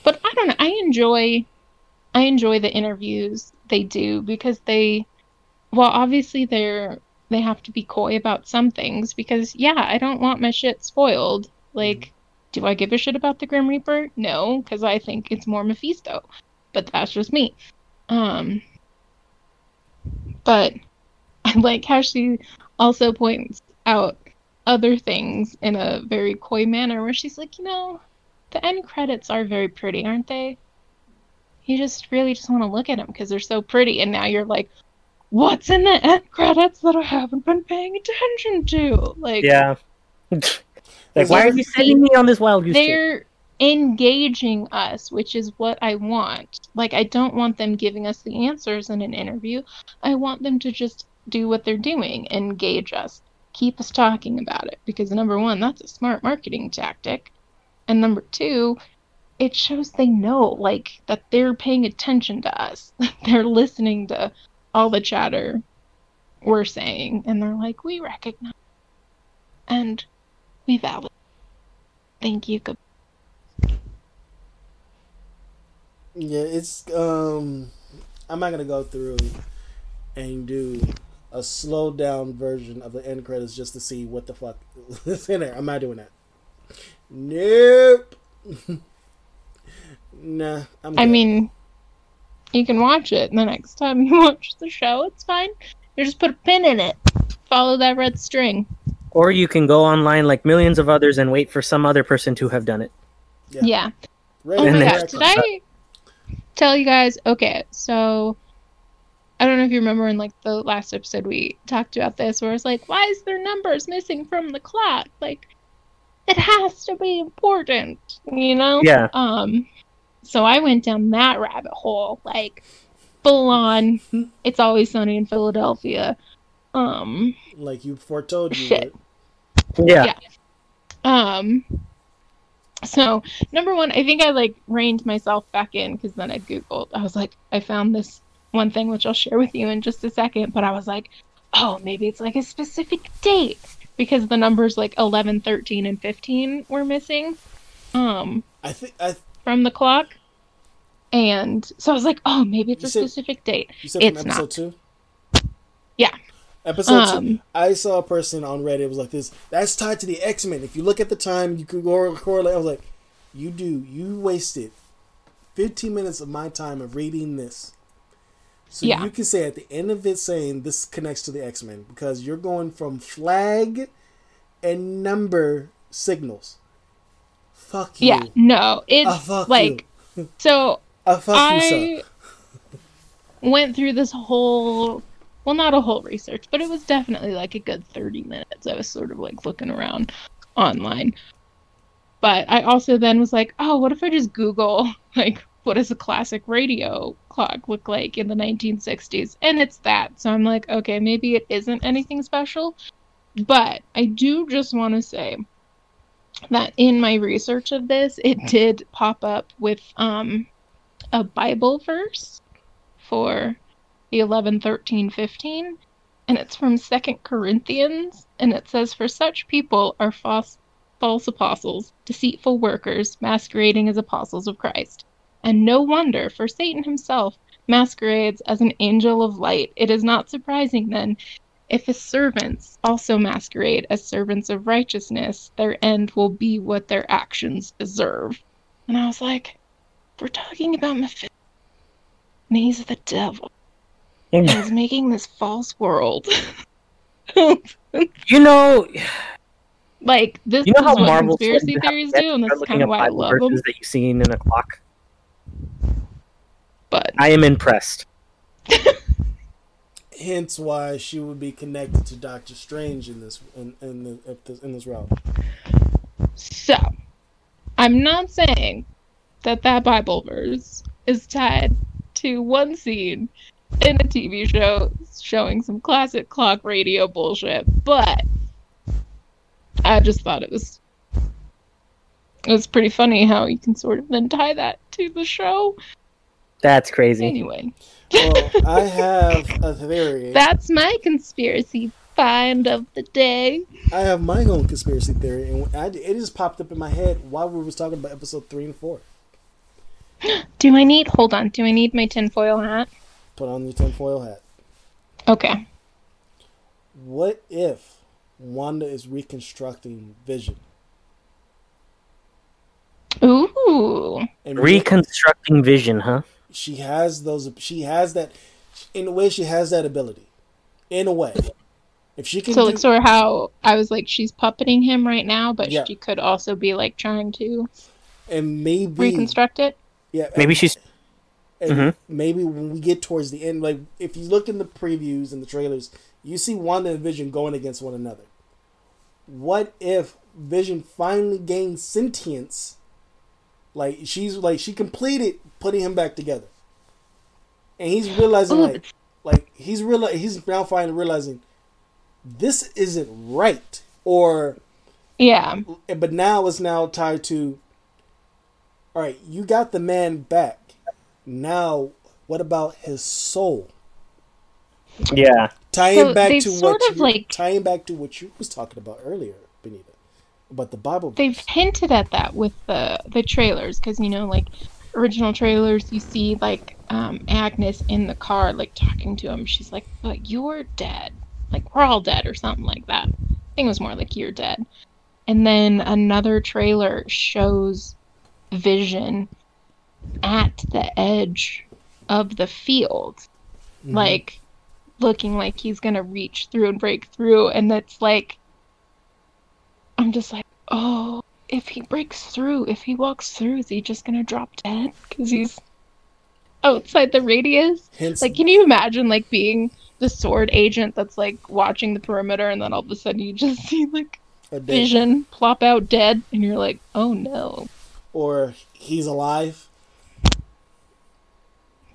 but I don't know. I enjoy, I enjoy the interviews they do because they, well, obviously they're they have to be coy about some things because yeah, I don't want my shit spoiled. Like, do I give a shit about the Grim Reaper? No, because I think it's more Mephisto, but that's just me. Um, but I like how she also points out other things in a very coy manner where she's like, you know, the end credits are very pretty, aren't they? You just really just want to look at them because they're so pretty, and now you're like, what's in the end credits that I haven't been paying attention to? Like, Yeah. like, why are you sending me on this wild goose they're engaging us, which is what I want. Like, I don't want them giving us the answers in an interview. I want them to just do what they're doing, engage us, keep us talking about it. Because, number one, that's a smart marketing tactic. And number two, it shows they know, like, that they're paying attention to us. they're listening to all the chatter we're saying. And they're like, we recognize and we validate. Thank you. Good Yeah, it's um I'm not gonna go through and do a slowed down version of the end credits just to see what the fuck is in there. I'm not doing that. Nope. nah, I'm I mean, you can watch it, and the next time you watch the show, it's fine. You just put a pin in it. Follow that red string. Or you can go online like millions of others and wait for some other person to have done it. Yeah. Yeah. Right Oh And my gosh, did I tell you guys? Okay, so I don't know if you remember in like the last episode we talked about this, where it's like, why is there numbers missing from the clock? Like, it has to be important, you know? Yeah. Um, so I went down that rabbit hole, like full on. it's always sunny in Philadelphia. Um, like you foretold you Shit. would. Yeah. Yeah. um. So number one, I think I like reined myself back in because then I googled. I was like, I found this one thing which I'll share with you in just a second. But I was like, oh, maybe it's like a specific date because the numbers like 11, 13, and 15 were missing. Um. I think I from the clock. And so I was like, oh, maybe it's You a said- specific date. you said from It's episode not. two? Yeah. Episode two. Um, I saw a person on Reddit was like this. That's tied to the X Men. If you look at the time, you could go correlate. I was like, you do. You wasted fifteen minutes of my time of reading this. So Yeah. you can say at the end of it saying this connects to the X Men because you're going from flag and number signals. Fuck you. yeah, no, it's Ah, like so. Ah, fuck you, I went through this whole, well, not a whole research, but it was definitely like a good thirty minutes. I was sort of like looking around online, but I also then was like, oh, what if I just Google like what does a classic radio clock look like in the 1960s? And it's that. So I'm like, okay, maybe it isn't anything special. But I do just want to say that in my research of this, it did pop up with um, a Bible verse for the 11, 13, 15. And it's from Second Corinthians. And it says, For such people are false, false apostles, deceitful workers, masquerading as apostles of Christ. And no wonder, for Satan himself masquerades as an angel of light. It is not surprising then if his servants also masquerade as servants of righteousness, their end will be what their actions deserve. And I was like, we're talking about Mephisto. And he's the devil. Mm. And he's making this false world. you know, like this you know is how what Marvel conspiracy theories do, and that's kind of why I love them. that you've seen in a clock. But I am impressed. Hence, why she would be connected to Doctor Strange in this in in, the, in this route. So, I'm not saying that that Bible verse is tied to one scene in a TV show showing some classic clock radio bullshit, but I just thought it was it was pretty funny how you can sort of then tie that to the show. That's crazy. Anyway. Well, I have a theory. That's my conspiracy find of the day. I have my own conspiracy theory, and I, it just popped up in my head while we was talking about episode three and four. Do I need? Hold on. Do I need my tinfoil hat? Put on your tinfoil hat. Okay. What if Wanda is reconstructing Vision? Ooh. And reconstructing Vision, huh? She has those. She has that. In a way, she has that ability. In a way, if she can. So do, like sort of how I was like, she's puppeting him right now, but yeah. she could also be like trying to. And maybe reconstruct it. Yeah. Maybe she's. And mm-hmm. maybe when we get towards the end, like if you look in the previews and the trailers, you see Wanda and Vision going against one another. What if Vision finally gains sentience? Like she's like she completed putting him back together, and he's realizing like like he's real he's now finally realizing this isn't right or yeah. but now it's now tied to all right you got the man back. Now what about his soul? Yeah. Tying so back to what you, like tying back to what you was talking about earlier benita about the bible they've hinted at that with the the trailers because you know like original trailers you see like um, agnes in the car like talking to him. She's like but you're dead. Like we're all dead or something like that. I think it was more like you're dead. And then another trailer shows vision at the edge of the field mm-hmm. like looking like he's gonna reach through and break through. And that's like i'm just like oh if he breaks through if he walks through is he just gonna drop dead? Because he's outside the radius. Hence, like can you imagine like being the sword agent that's like watching the perimeter and then all of a sudden you just see like a vision plop out dead and you're like oh no. Or he's alive.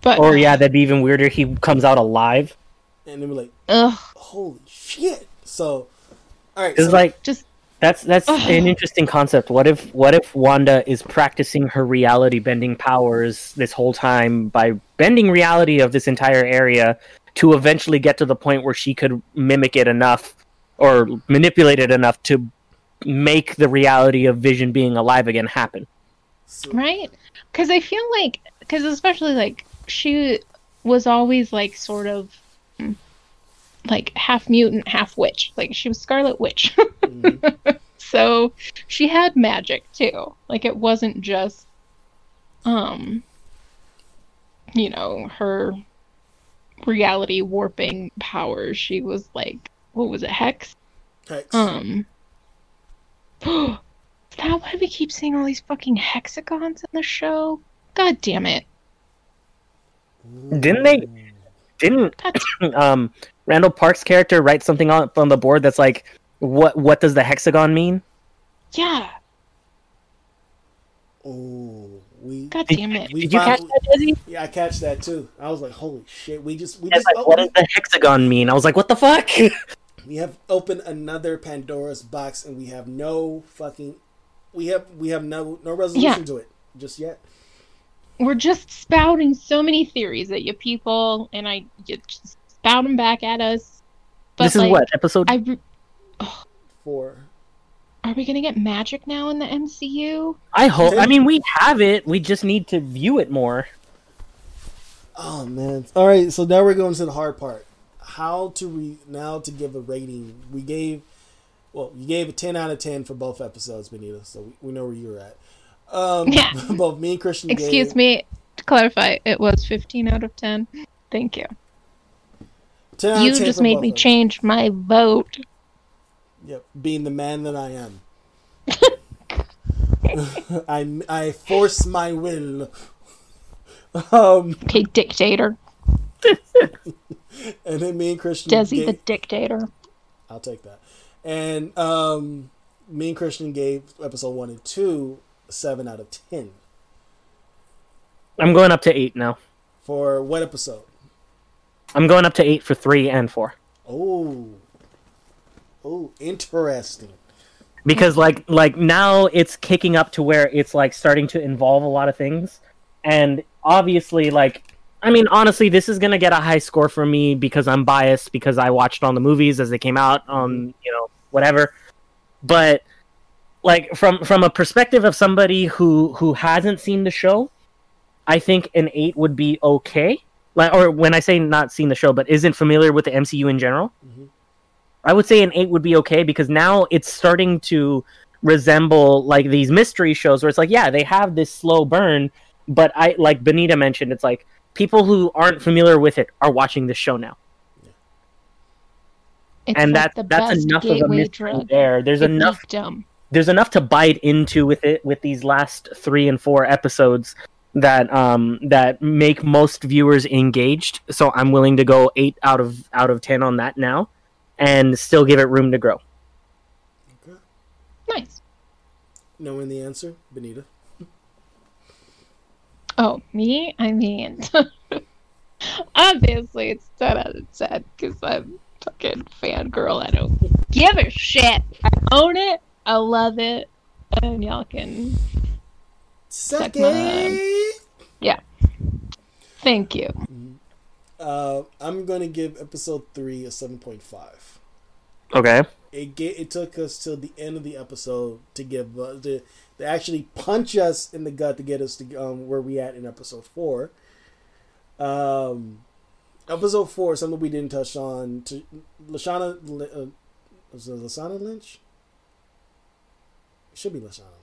But or yeah that'd be even weirder. He comes out alive. And then we're like Ugh. holy shit. So all right it's so, like just that's that's an interesting concept. What if what if Wanda is practicing her reality bending powers this whole time by bending reality of this entire area to eventually get to the point where she could mimic it enough or manipulate it enough to make the reality of Vision being alive again happen. Right? Cuz I feel like cuz especially like she was always like sort of like half mutant, half witch. Like she was Scarlet Witch. Mm-hmm. so she had magic too. Like it wasn't just um you know, her reality warping powers. She was like what was it, Hex? Hex. Um Is that why we keep seeing all these fucking hexagons in the show? God damn it. Didn't they didn't um Randall Park's character write something on on the board that's like, what what does the hexagon mean? Yeah. Oh, we. God damn it! We did you catch that, Dizzy? Yeah, I catch that too. I was like, holy shit! We just we just. Like, what does the hexagon mean? I was like, what the fuck? we have opened another Pandora's box, and we have no fucking. We have we have no no resolution yeah. to it just yet. We're just spouting so many theories at you people, and I you just spout them back at us. But this is like, what episode I, oh, four. Are we gonna get magic now in the MCU? I hope. I mean, we have it. We just need to view it more. Oh man! All right, so now we're going to the hard part. How to re now to give a rating? We gave, well, you gave a ten out of ten for both episodes, Benita. So we, we know where you're at. Um, Yeah. both me and Christian. Excuse gave me. To clarify, it was 15 out of 10. Thank you. 10 You 10 just made me of change my vote. Yep, being the man that I am. I I force my will. Um, Okay, dictator. and then me and Christian. Desi the dictator. I'll take that. And um, me and Christian gave episode one and two seven out of ten. I'm going up to eight now. For what episode? I'm going up to eight for three and four. Oh, oh, interesting. because like like now it's kicking up to where it's like starting to involve a lot of things and obviously like i mean honestly this is going to get a high score for me because i'm biased because i watched all the movies as they came out on you know whatever but like from from a perspective of somebody who who hasn't seen the show i think an 8 would be okay like or when i say not seen the show but isn't familiar with the mcu in general Mhm. I would say an eight would be okay because now it's starting to resemble like these mystery shows where it's like, yeah, they have this slow burn, but I like Benita mentioned, it's like people who aren't familiar with it are watching the show now, It's and like that the that's enough of a mystery drug. there. There's It's enough Dumb. there's enough to bite into with it with these last three and four episodes that um that make most viewers engaged. So I'm willing to go eight out of out of ten on that now, and still give it room to grow. Okay. Nice. Knowing the answer, Benita. Oh, me? I mean, obviously it's 10 out of 10 because I'm fucking fangirl. I don't give a shit. I own it. I love it. And y'all can. Suck Suck my- it. Thank you. Uh, I'm gonna give episode three a seven point five. Okay. It get, it took us till the end of the episode to give uh, to, to actually punch us in the gut to get us to um, where we at in episode four. Um, episode four, something we didn't touch on. To Lashana, uh, was it Lashana Lynch? It should be Lashana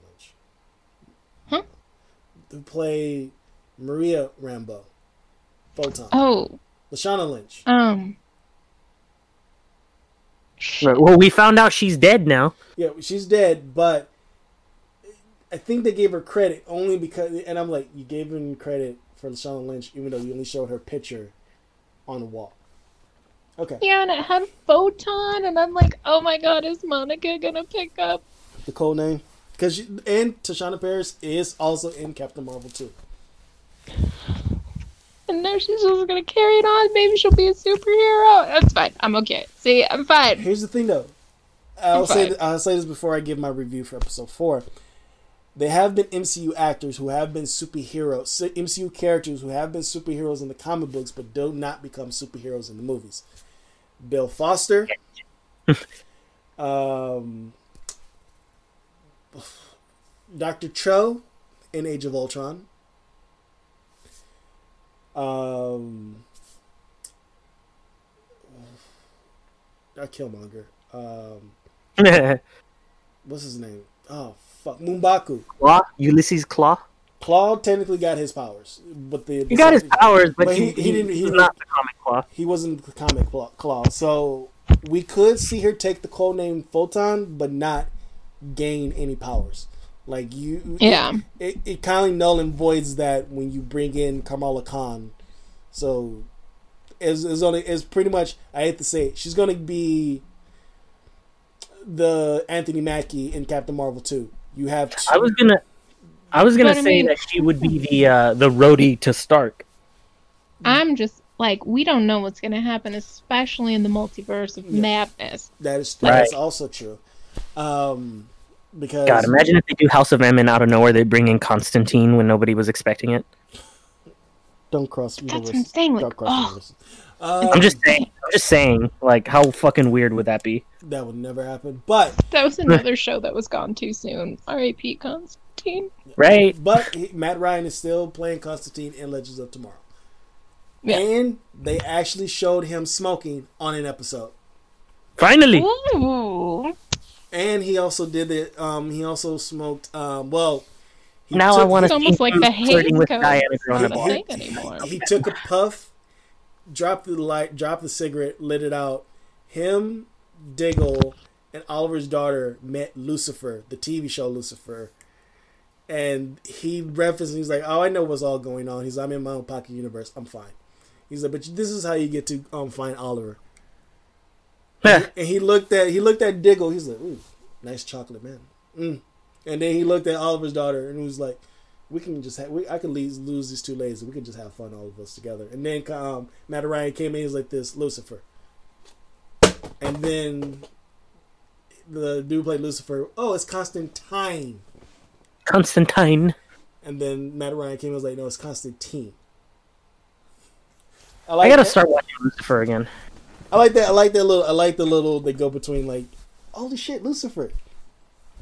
Lynch. Huh? Who play Maria Rambeau, Photon. Oh, Lashana Lynch. um. Well, we found out she's dead now. Yeah, she's dead, but I think they gave her credit only because, and I'm like, you gave him credit for Lashana Lynch, even though you only showed her picture on the wall. Okay, Yeah, and it had photon, and I'm like, oh my god, is Monica gonna pick up? the code name, because and Tashana Parris is also in Captain Marvel too. And now she's just gonna carry it on. Maybe she'll be a superhero. That's fine. I'm okay. See, I'm fine. Here's the thing, though. I'll say th- I'll say this before I give my review for episode four. There have been MCU actors who have been superheroes, MCU characters who have been superheroes in the comic books, but do not become superheroes in the movies. Bill Foster, um, Doctor Cho in Age of Ultron, um, not Killmonger. Um, what's his name? Oh fuck, M'Baku. Claw? Ulysses Klaue? Claw technically got his powers, but the He got his powers, but, But he, he- he didn't- he he's didn't- the comic Claw. he wasn't the comic Claw, Claw. So we could see her take the code name Photon, but not gain any powers. Like you, Yeah. it, it kind of null and voids that when you bring in Kamala Khan. So it's, it's only it's pretty much I hate to say it, she's gonna be the Anthony Mackie in Captain Marvel two. You have two, I was gonna, I was gonna But I say mean- that she would be the uh, the roadie to Stark. I'm just like, we don't know what's gonna happen, especially in the multiverse of Yeah. madness. that is that is Right. also true. Um, because God, imagine if they do House of M and out of nowhere they bring in Constantine when nobody was expecting it. don't cross That's what I'm saying. Don't Like, cross oh, universes. Um, I'm just saying. I'm just saying. Like, how fucking weird would that be? that would never happen. But that was another show that was gone too soon. R.A.P. Constantine. Right? but he, Matt Ryan is still playing Constantine in Legends of Tomorrow. Yeah. And they actually showed him smoking on an episode. Finally. Ooh. And he also did it. Um, he also smoked. Um, well, He now I took- want It's to almost like the haze flirting with. Diana It's growing up. a anymore. He took a puff, dropped the light, dropped the cigarette, lit it out. Him, Diggle, and Oliver's daughter met Lucifer, the TV show Lucifer. And he referenced, he's like, "Oh, I know what's all going on." He's, like, "I'm in my own pocket universe. I'm fine." He's like, "But this is how you get to um find Oliver." And he looked at he looked at Diggle. He's like, "Ooh, nice chocolate man." Mm. And then he looked at Oliver's daughter and was like, "We can just have, we, I can lose, lose these two ladies. We can just have fun, all of us together." And then um, Matt Ryan came in. He's like, "This Lucifer," and then the dude played Lucifer. Oh, it's Constantine. Constantine. And then Matt Ryan came and was like, "No, it's Constantine." I, I gotta that- start watching Lucifer again. I like that. I like that little. I like the little. They go between like, holy shit, Lucifer.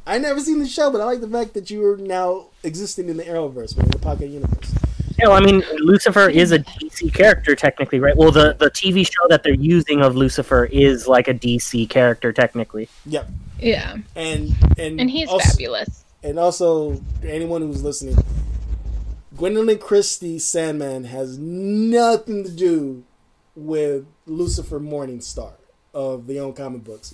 I never seen the show, but I like the fact that you are now existing in the Arrowverse, in the Pocket Universe. Yeah, well, I mean, Lucifer is a DC character technically, right? Well, the the TV show that they're using of Lucifer is like a DC character technically. Yep. Yeah, And and and he's also, fabulous. And also, anyone who's listening, Gwendoline Christie Sandman has nothing to do with Lucifer Morningstar of the own comic books.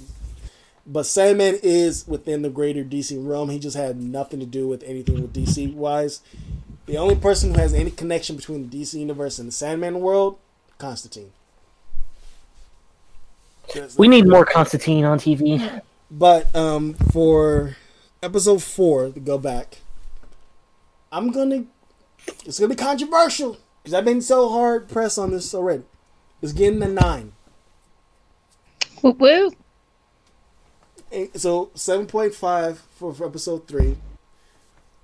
But Sandman is within the greater DC realm. He just had nothing to do with anything with DC wise. The only person who has any connection between the DC universe and the Sandman world, Constantine. We need more Constantine on TV. But um, for episode four, to go back, I'm gonna. It's gonna be controversial because I've been so hard pressed on this already. It's getting a nine. Woo woo. So seven point five for, for episode three,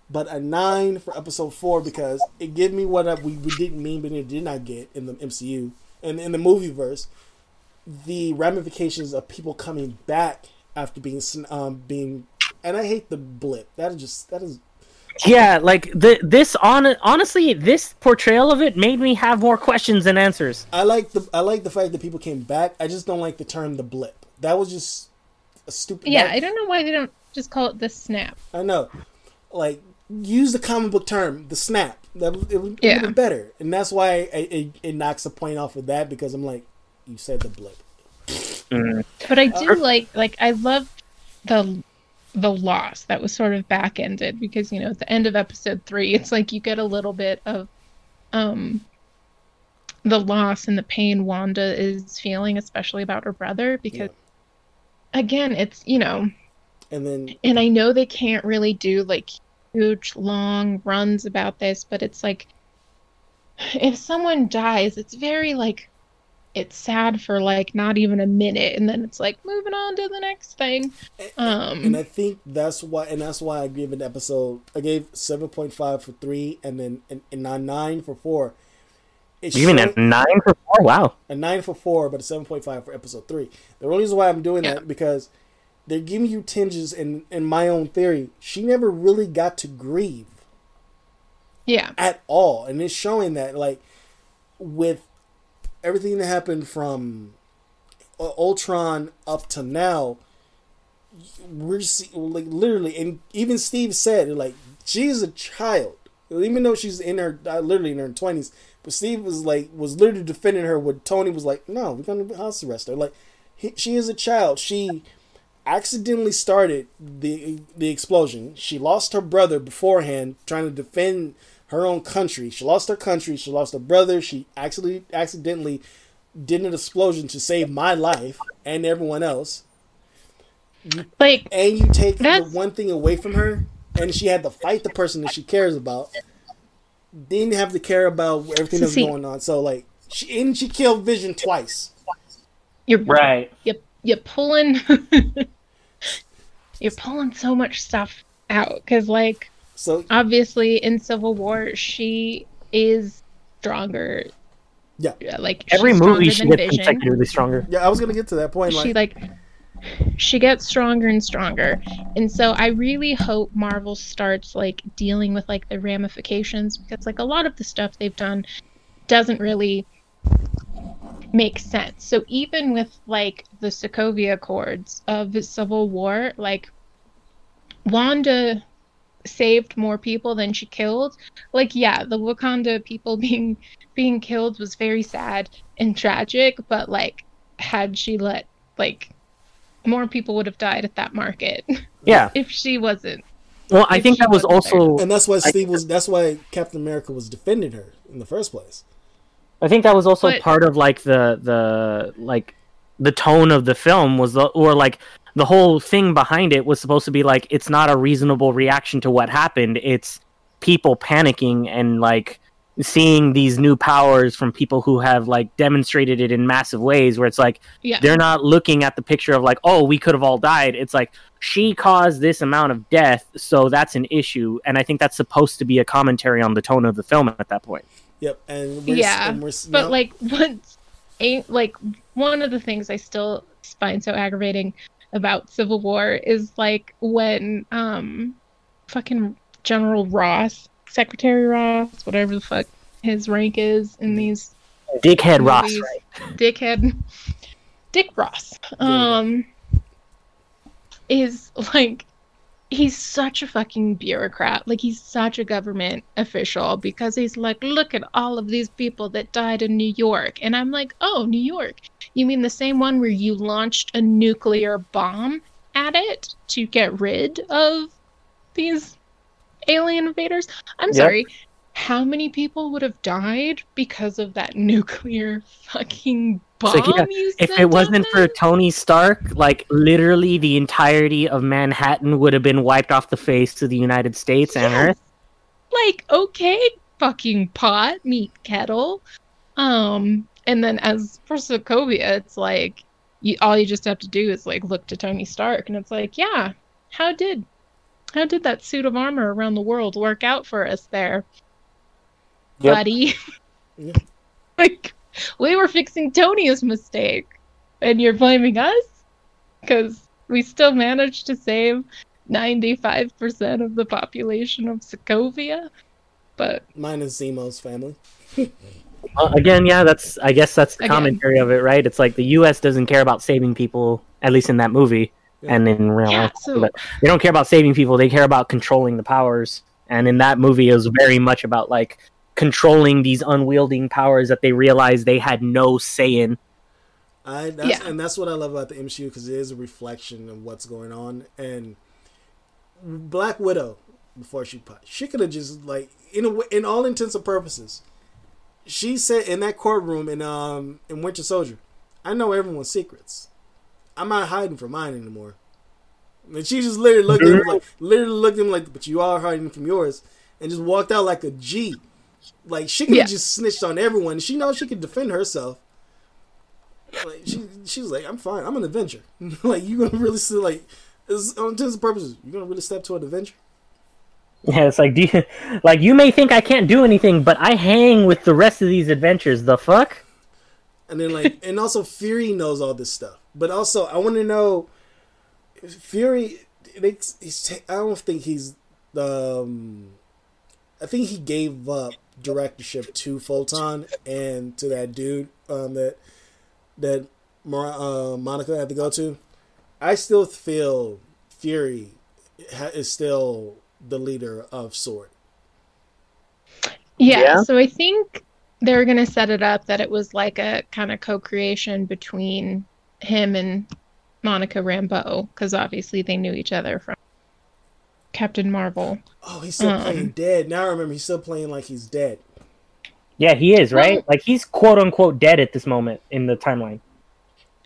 but a nine for episode four because it gave me what I, we, we didn't mean, but it did not get in the MCU and in the movie verse. The ramifications of people coming back after being um being, and I hate the blip. That is just that is Yeah, like the this on honestly, this portrayal of it made me have more questions than answers. I like the I like the fact that people came back. I just don't like the term the blip. That was just a stupid. Yeah, that- I don't know why they don't just call it the snap. I know. Like use the comic book term, the snap. That it would Yeah. yeah. better, and that's why it, it, it knocks a point off of that because I'm like, you said the blip. But I do uh, like like I love the the loss that was sort of back ended because you know at the end of episode three it's like you get a little bit of um the loss and the pain Wanda is feeling, especially about her brother, because again, it's you know, And then and I know they can't really do like huge long runs about this, but it's like if someone dies, it's very like it's sad for like not even a minute and then it's like moving on to the next thing. Um and I think that's why and that's why I gave an episode. I gave seven point five for three, and then and, and a nine for four. It's You mean a nine for four? Wow. a nine for four, but a seven point five for episode three. The only reason why I'm doing Yeah. that because they're giving you tinges in in my own theory. She never really got to grieve yeah. at all, and it's showing that like with everything that happened from Ultron up to now, we're see, like literally, and even Steve said like she's a child, even though she's in her uh, literally in her twenties. But Steve was like was literally defending her. When Tony was like, "No, we're gonna house arrest her." Like he, she is a child. She accidentally started the the explosion. She lost her brother beforehand trying to defend her own country. She lost her country. She lost her brother. She actually accidentally did an explosion to save my life and everyone else. Like And you take the one thing away from her, and she had to fight the person that she cares about. Didn't have to care about everything that's going on. So like, she and she killed Vision twice. you're Right. you you're pulling you're pulling so much stuff out because like So obviously in civil war she is stronger Yeah. like Every she's movie she gets Vision. consecutively stronger. yeah, I was gonna get to that point. she Like, like she gets stronger and stronger and so i really hope marvel starts like dealing with like the ramifications because like a lot of the stuff they've done doesn't really make sense so even with like the sokovia accords of the civil war like wanda saved more people than she killed. Like yeah, the Wakanda people being being killed was very sad and tragic, but like had she let like more people would have died at that market Yeah. if she wasn't. Well, I think that was wasn't there. also. And that's why I- Steve was. That's why Captain America was defending her in the first place. I think that was also But- part of like the the like the tone of the film was the or like the whole thing behind it was supposed to be like it's not a reasonable reaction to what happened. It's people panicking and like seeing these new powers from people who have like demonstrated it in massive ways where it's like Yeah. they're not looking at the picture of like oh we could have all died it's like she caused this amount of death so that's an issue and i think that's supposed to be a commentary on the tone of the film at that point Yep, and we're, Yeah, and we're, But now- like once ain't like one of the things I still find so aggravating about Civil War is like when um fucking General Ross, Secretary Ross, whatever the fuck his rank is in these dickhead ross movies, right. Dickhead. Dick Ross. Um is like he's such a fucking bureaucrat. Like he's such a government official because he's like, look at all of these people that died in New York. And I'm like, oh, New York. You mean the same one where you launched a nuclear bomb at it to get rid of these alien invaders? I'm Yep. sorry. How many people would have died because of that nuclear fucking bomb? like, yeah, if it wasn't for tony stark like literally the entirety of manhattan would have been wiped off the face of the united states and earth. Like okay fucking pot meat kettle. Um and then as for sokovia it's like you all you just have to do is like look to tony stark and it's like yeah how did how did that suit of armor around the world work out for us there Yep. buddy Yeah. like we were fixing tony's mistake and you're blaming us because we still managed to save 95% of the population of sokovia but minus Zemo's family. Uh, again yeah that's i guess that's the Again. commentary of it right it's like the us doesn't care about saving people at least in that movie Yeah. and in real Yeah, life so- but they don't care about saving people they care about controlling the powers and in that movie it was very much about like controlling these unwielding powers that they realized they had no say in I that's, Yeah. and that's what I love about the MCU because it is a reflection of what's going on. And Black Widow, before she pu- she could have just like in a, w- in all intents and purposes, she said in that courtroom in um in Winter Soldier, I know everyone's secrets. I'm not hiding from mine anymore. And she just literally looked at him like literally looked at him like, but you are hiding from yours, and just walked out like a G. Like she could have Yeah. just snitched on everyone. She knows she could defend herself. Like she, she was like, "I'm fine. I'm an Avenger. like you gonna really see like, it's, on intents and purposes, you gonna really step to an Avenger? Yeah, it's like, do you, like you may think I can't do anything, but I hang with the rest of these adventures. The fuck? And then like, and also Fury knows all this stuff. But also, I want to know, Fury. They, he's, I don't think he's the. Um, I think he gave up directorship to Photon and to that dude um, that that Mar- uh, Monica had to go to. I still feel Fury ha- is still the leader of Sword. Yeah, Yeah. so I think they're gonna set it up that it was like a kind of co-creation between him and Monica Rambeau, because obviously they knew each other from Captain Marvel. Oh, he's still Um, playing dead. Now I remember he's still playing like he's dead. Yeah, he is right. Well- like he's quote unquote dead at this moment in the timeline.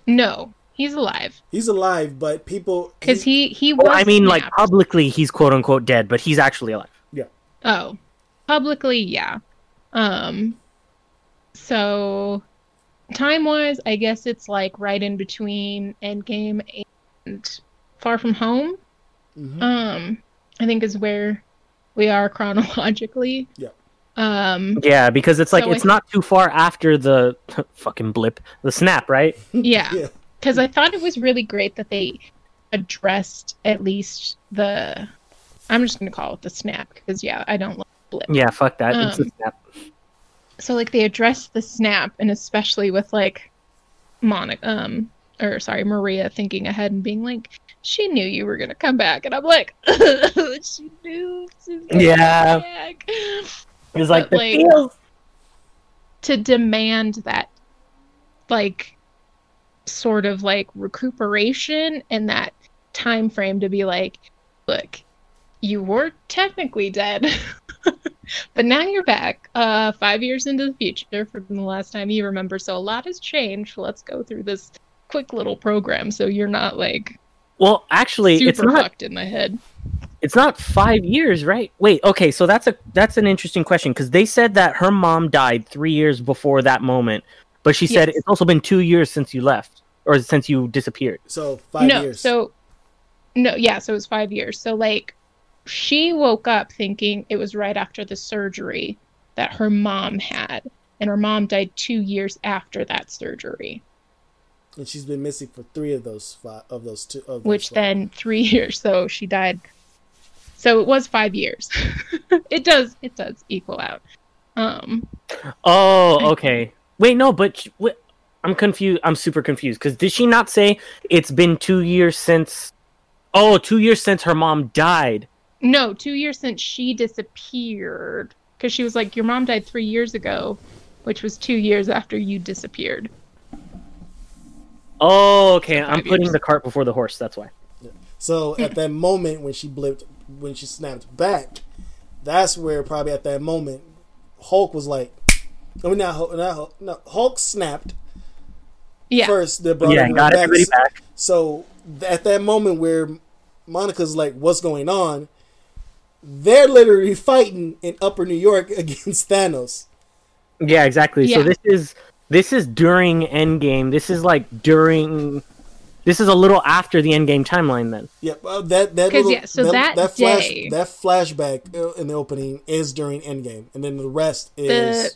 No, he's alive He's alive, but people because he he was. Well, I mean, like publicly, he's quote unquote dead, but he's actually alive. Yeah. Oh, publicly, yeah. Um, so time wise, I guess it's like right in between Endgame and Far From Home. Mhm. Um, I think is where we are chronologically. Yeah. Um, Yeah, because it's like So it's I- not too far after the fucking blip, the snap, right? yeah, yeah. because I thought it was really great that they addressed at least the. I'm just gonna call it the snap because yeah, I don't like blip. Yeah, fuck that. it's a Um, snap. so like they addressed the snap and especially with like monica um or sorry maria thinking ahead and being like she knew you were gonna come back, and I'm like, she knew. Gonna Yeah. come back. It was like But, the like- feels. to demand that like sort of like recuperation and that time frame to be like look you were technically dead but now you're back uh 5 years into the future from the last time you remember so a lot has changed let's go through this quick little program so you're not like Well, actually, super it's not. fucked in the head It's not five years, right? Wait, okay, so that's a that's an interesting question because they said that her mom died three years before that moment, but she said it's also been two years since you left or since you disappeared. So five no years. so no yeah so it was five years so like she woke up thinking it was right after the surgery that her mom had and her mom died two years after that surgery and she's been missing for three of those five of those two. Of those which five. then three years so she died so it was five years it does it does equal out um Oh, okay. Wait, no, but sh- wait, I'm confused. I'm super confused because did she not say it's been two years since? Oh, two years since her mom died. no two years since she disappeared because she was like your mom died three years ago which was two years after you disappeared Oh, okay. I'm putting years. the cart before the horse. That's why. So at that moment when she blipped, when she snapped back, that's where probably at that moment Hulk was like, I mean not Hulk, not Hulk, no, Hulk snapped yeah first. They brought Yeah, got back. everybody back. So at that moment where Monica's like, "What's going on?" They're literally fighting in Upper New York against Thanos. Yeah, exactly. So this is this is during Endgame. This is like during. This is a little after the Endgame timeline. Then. Yep, uh, that that 'Cause, little, yeah, so that flash day- that flashback uh, in the opening is during Endgame, and then the rest is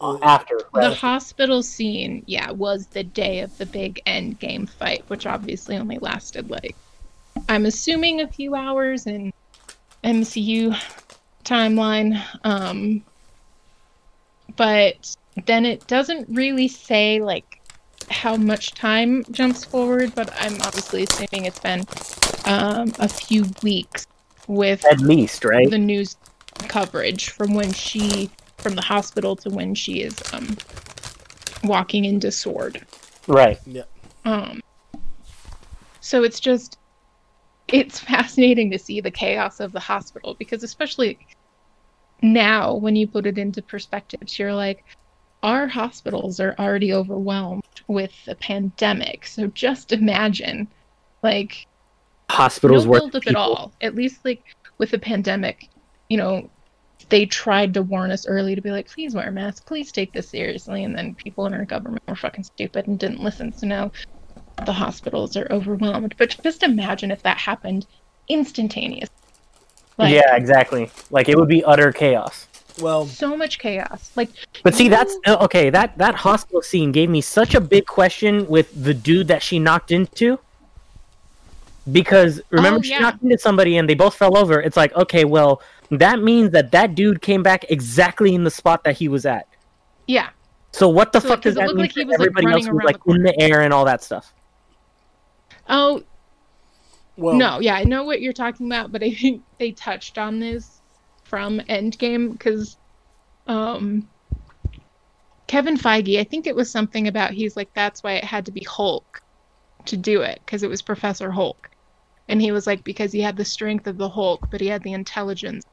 uh, after. The hospital scene, yeah, was the day of the big end game fight, which obviously only lasted like I'm assuming a few hours in MCU timeline. Um but then it doesn't really say like how much time jumps forward, but I'm obviously assuming it's been um a few weeks with At least, right? the news coverage from when she from the hospital to when she is um walking into sword Right. Yeah. Um so it's just it's fascinating to see the chaos of the hospital because especially now when you put it into perspectives you're like our hospitals are already overwhelmed with the pandemic so just imagine like Hospitals no build up at all. At least like with the pandemic, you know, they tried to warn us early to be like, please wear a mask, please take this seriously, and then people in our government were fucking stupid and didn't listen. So now the hospitals are overwhelmed. But just imagine if that happened instantaneously. Like yeah, exactly. Like it would be utter chaos. Well, so much chaos. Like But see, that's you- uh, okay. That that hospital scene gave me such a big question with the dude that she knocked into. Because remember, Oh, she knocked into somebody and they both fell over. It's like, okay, well, that means that that dude came back exactly in the spot that he was at. yeah. So what the So, fuck does it that looked mean like he for was, like, everybody else running who's around like the in the air and all that stuff? Oh, well, no, yeah, I know what you're talking about, but I think they touched on this from Endgame because um, Kevin Feige, I think it was something about he's like that's why it had to be Hulk to do it because it was Professor Hulk, and he was like because he had the strength of the Hulk, but he had the intelligence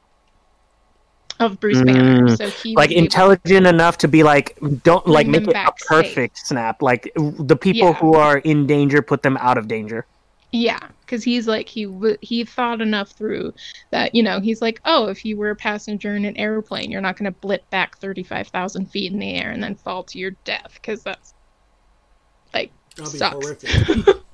of Bruce Banner, Mm, so he Like intelligent enough to be like, don't like make it a back safe. perfect snap. Like the people Yeah. who are in danger, put them out of danger. Yeah, because he's like he w- he thought enough through that you know he's like oh if you were a passenger in an airplane you're not going to blip back thirty five thousand feet in the air and then fall to your death because that's like that'll sucks. horrific.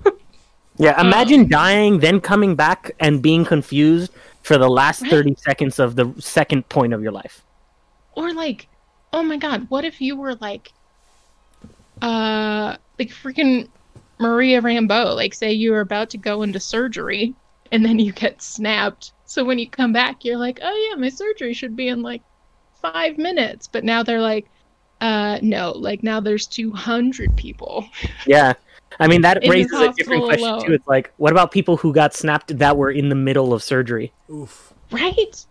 Yeah, Um, imagine dying, then coming back and being confused for the last Right. 30 seconds of the second point of your life. or like oh my god what if you were like uh like freaking Maria Rambeau like say you were about to go into surgery and then you get snapped so when you come back you're like oh yeah my surgery should be in like five minutes but now they're like uh no like now there's 200 people Yeah. I mean, that In raises a different question alone. too. It's like, what about people who got snapped that were in the middle of surgery? Oof, Right?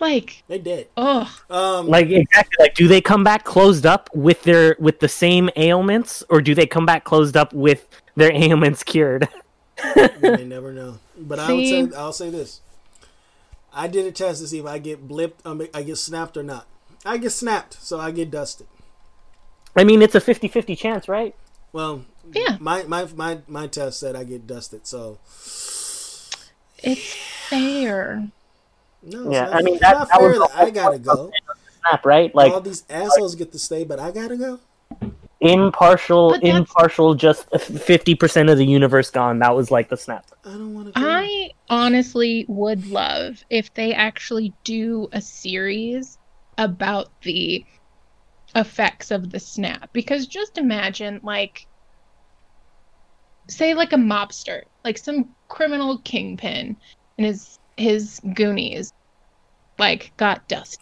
Like, they did. oh, Um, Like exactly, like do they come back closed up with their with the same ailments, or do they come back closed up with their ailments cured? you may never know. But I would say, I'll say this: I did a test to see if I get blipped, um, I get snapped or not. I get snapped, so I get dusted. I mean, it's a 50-50 chance, right? Well, Yeah. My my my my test said I get dusted, so it's fair. No. Yeah, it's not, I mean, that- not that was fair the that I gotta go. Snap, right? Like All these assholes get to stay, but I gotta go. impartial, impartial, just fifty percent of the universe gone. That was like the snap. I don't want to. I honestly would love if they actually do a series about the effects of the snap because just imagine like say like a mobster like some criminal kingpin and his his goonies like got dust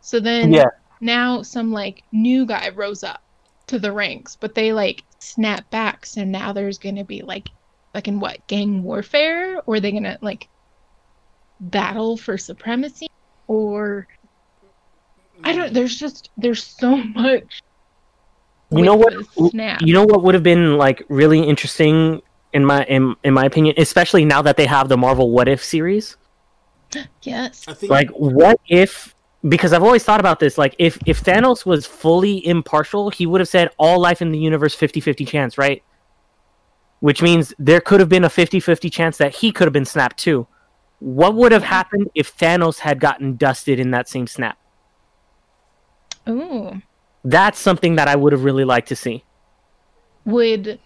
so then Yeah. now some like new guy rose up to the ranks but they like snap back so now there's gonna be like like in what gang warfare or are they gonna like battle for supremacy or i don't there's just there's so much You know what? snap You know what would have been like really interesting in my in, in my opinion, especially now that they have the Marvel What If series. yes I think Like, what if? Because I've always thought about this. Like, if if Thanos was fully impartial, he would have said all life in the universe 50-50 chance, right? Which means there could have been a 50-50 chance that he could have been snapped too. What would have happened if Thanos had gotten dusted in that same snap? ooh That's something that I would have really liked to see. would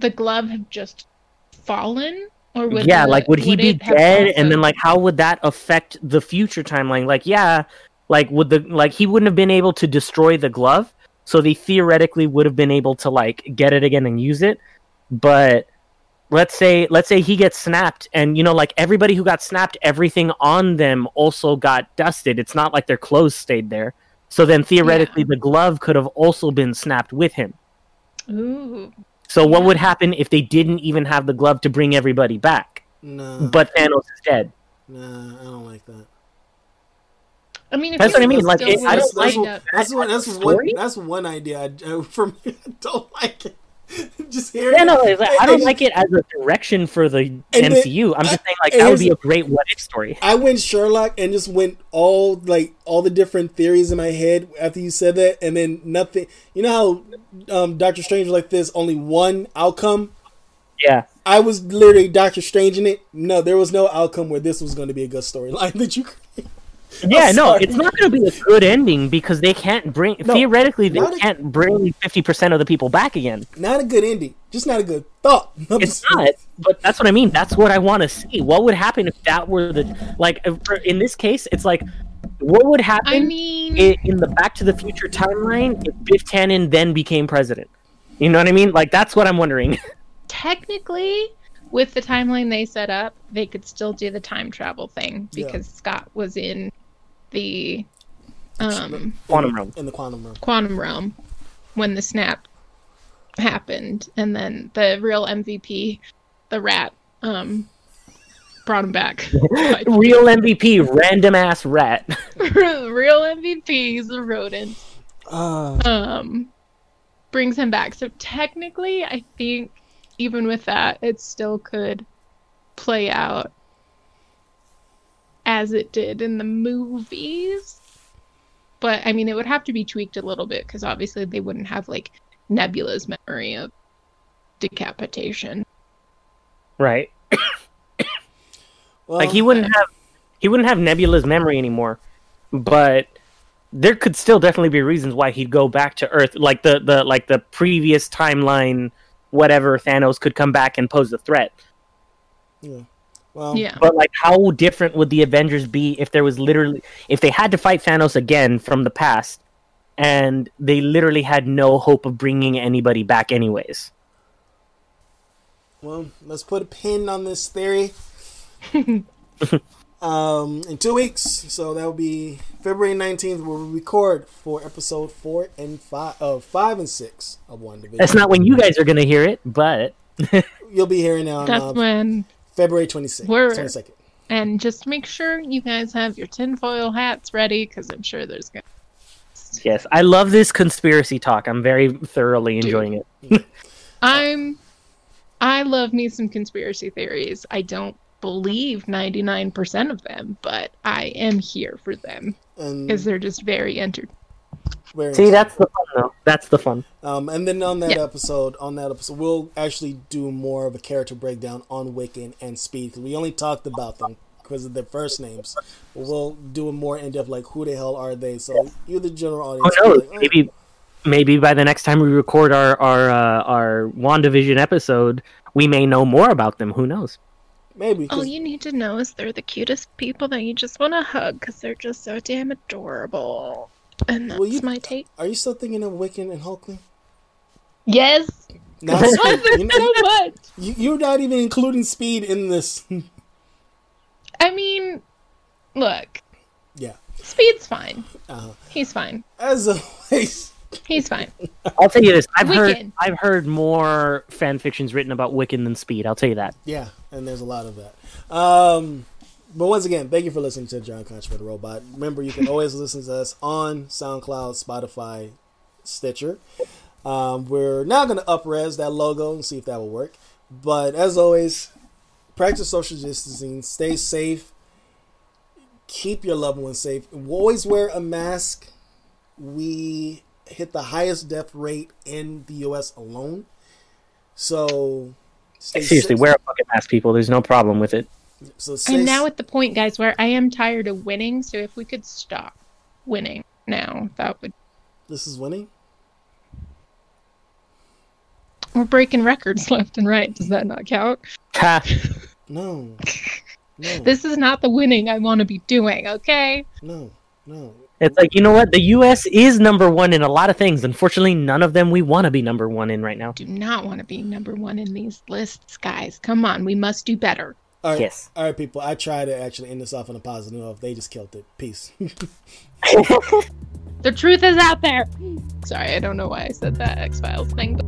the glove have just fallen or would yeah, the- like would he be dead? And then like how would that affect the future timeline? Like yeah, like would the like he wouldn't have been able to destroy the glove, so they theoretically would have been able to like get it again and use it. But let's say let's say he gets snapped and you know like everybody who got snapped everything on them also got dusted. It's not like their clothes stayed there. So then theoretically the glove could have also been snapped with him. ooh So what would happen if they didn't even have the glove to bring everybody back? no, But Thanos is dead. nah, I don't like that. i mean if That's what I mean, like, it- I don't like- lined up- That's one. That's one. That's one idea. I, for me, I don't like it. Just hearing. Yeah, no, like, I don't like it as a direction for the MCU. I'm just saying, like, that would be a great what if story. I went Sherlock and just went all like all the different theories in my head after you said that, and then nothing. You know how um, Doctor Strange was like this, only one outcome. Yeah. I was literally Doctor Strange in it. No, there was no outcome where this was going to be a good storyline that you. Yeah, no, it's not going to be a good ending because they can't bring, No, theoretically, they a- can't bring 50% of the people back again. Not a good ending, just not a good thought. It's not, but that's what I mean. That's what I want to see. What would happen if that were the, like, if- in this case, it's like, what would happen i mean i- in the Back to the Future timeline if Biff Tannen then became president? You know what I mean? Like, that's what I'm wondering. technically with the timeline they set up they could still do the time travel thing Yeah. because scott was in the um Quantum realm. in the quantum realm. quantum realm when the snap happened and then the real mvp the rat um brought him back Real MVP, random ass rat. real mvp is a rodent Uh, um brings him back so technically i think even with that it still could play out as it did in the movies but i mean it would have to be tweaked a little bit because obviously they wouldn't have like nebula's memory of decapitation Right. well, Like he wouldn't have he wouldn't have Nebula's memory anymore. But there could still definitely be reasons why he'd go back to Earth. Like the, the like the previous timeline whatever Thanos could come back and pose a threat. Yeah. Well, yeah But like how different would the Avengers be if there was literally if they had to fight Thanos again from the past and they literally had no hope of bringing anybody back anyways. Well, let's put a pin on this theory. Um, in two weeks, so that will be February nineteenth. We'll record for episode four and five, uh, five and six of WandaVision. That's not when you guys are gonna hear it, but You'll be hearing it on That's uh, when. February twenty sixth, We're- twenty second. And just make sure you guys have your tinfoil hats ready because I'm sure there's gonna. yes, I love this conspiracy talk. I'm very thoroughly enjoying it. I'm. I love me some conspiracy theories. I don't believe 99% of them, but I am here for them And because they're just very enter. Very See, that's the fun though. That's the fun. Um, and then on that Yeah. episode, on that episode, we'll actually do more of a character breakdown on Wiccan and Speed because we only talked about them because of their first names. But we'll do a more in depth, like who the hell are they? So you're the general audience, Who will knows? be like, "Oh, Maybe, maybe by the next time we record our our uh, our Wandavision episode, we may know more about them. Who knows? maybe. 'cause- All you need to know is they're the cutest people that you just want to hug because they're just so damn adorable. And that's Well, you- my take. are you still thinking of Wiccan and Hulkling? Yes. Not Love Speed. You so know, much. you, you're not even including Speed in this. I mean, look, yeah. Speed's fine. Uh, He's fine. as always, He's fine. I'll tell you this: I've heard I've heard more fan fictions written about Wiccan than Speed. I'll tell you that. yeah, and there's a lot of that. Um, but once again, thank you for listening to John Conch for the Robot. Remember, you can always listen to us on SoundCloud, Spotify, Stitcher. Um, we're now going to upres that logo and see if that will work. But as always, practice social distancing, stay safe, keep your loved ones safe. Always wear a mask. We hit the highest death rate in the U.S. alone. So stay Seriously, safe. wear a fucking mask, people. There's no problem with it. So stay I'm now at the point, guys, where I am tired of winning. So if we could stop winning now, that would. This is winning. We're breaking records left and right. Does that not count? Ha. No, no, This is not the winning I want to be doing, okay? no, no. It's like you know what? The U.S. is number one in a lot of things. Unfortunately, none of them we want to be number one in right now. Do not want to be number one in these lists, guys. Come on, we must do better. All right, Yes. all right, people. I try to actually end this off on a positive note. They just killed it. Peace. The truth is out there. Sorry, I don't know why I said that X Files thing, but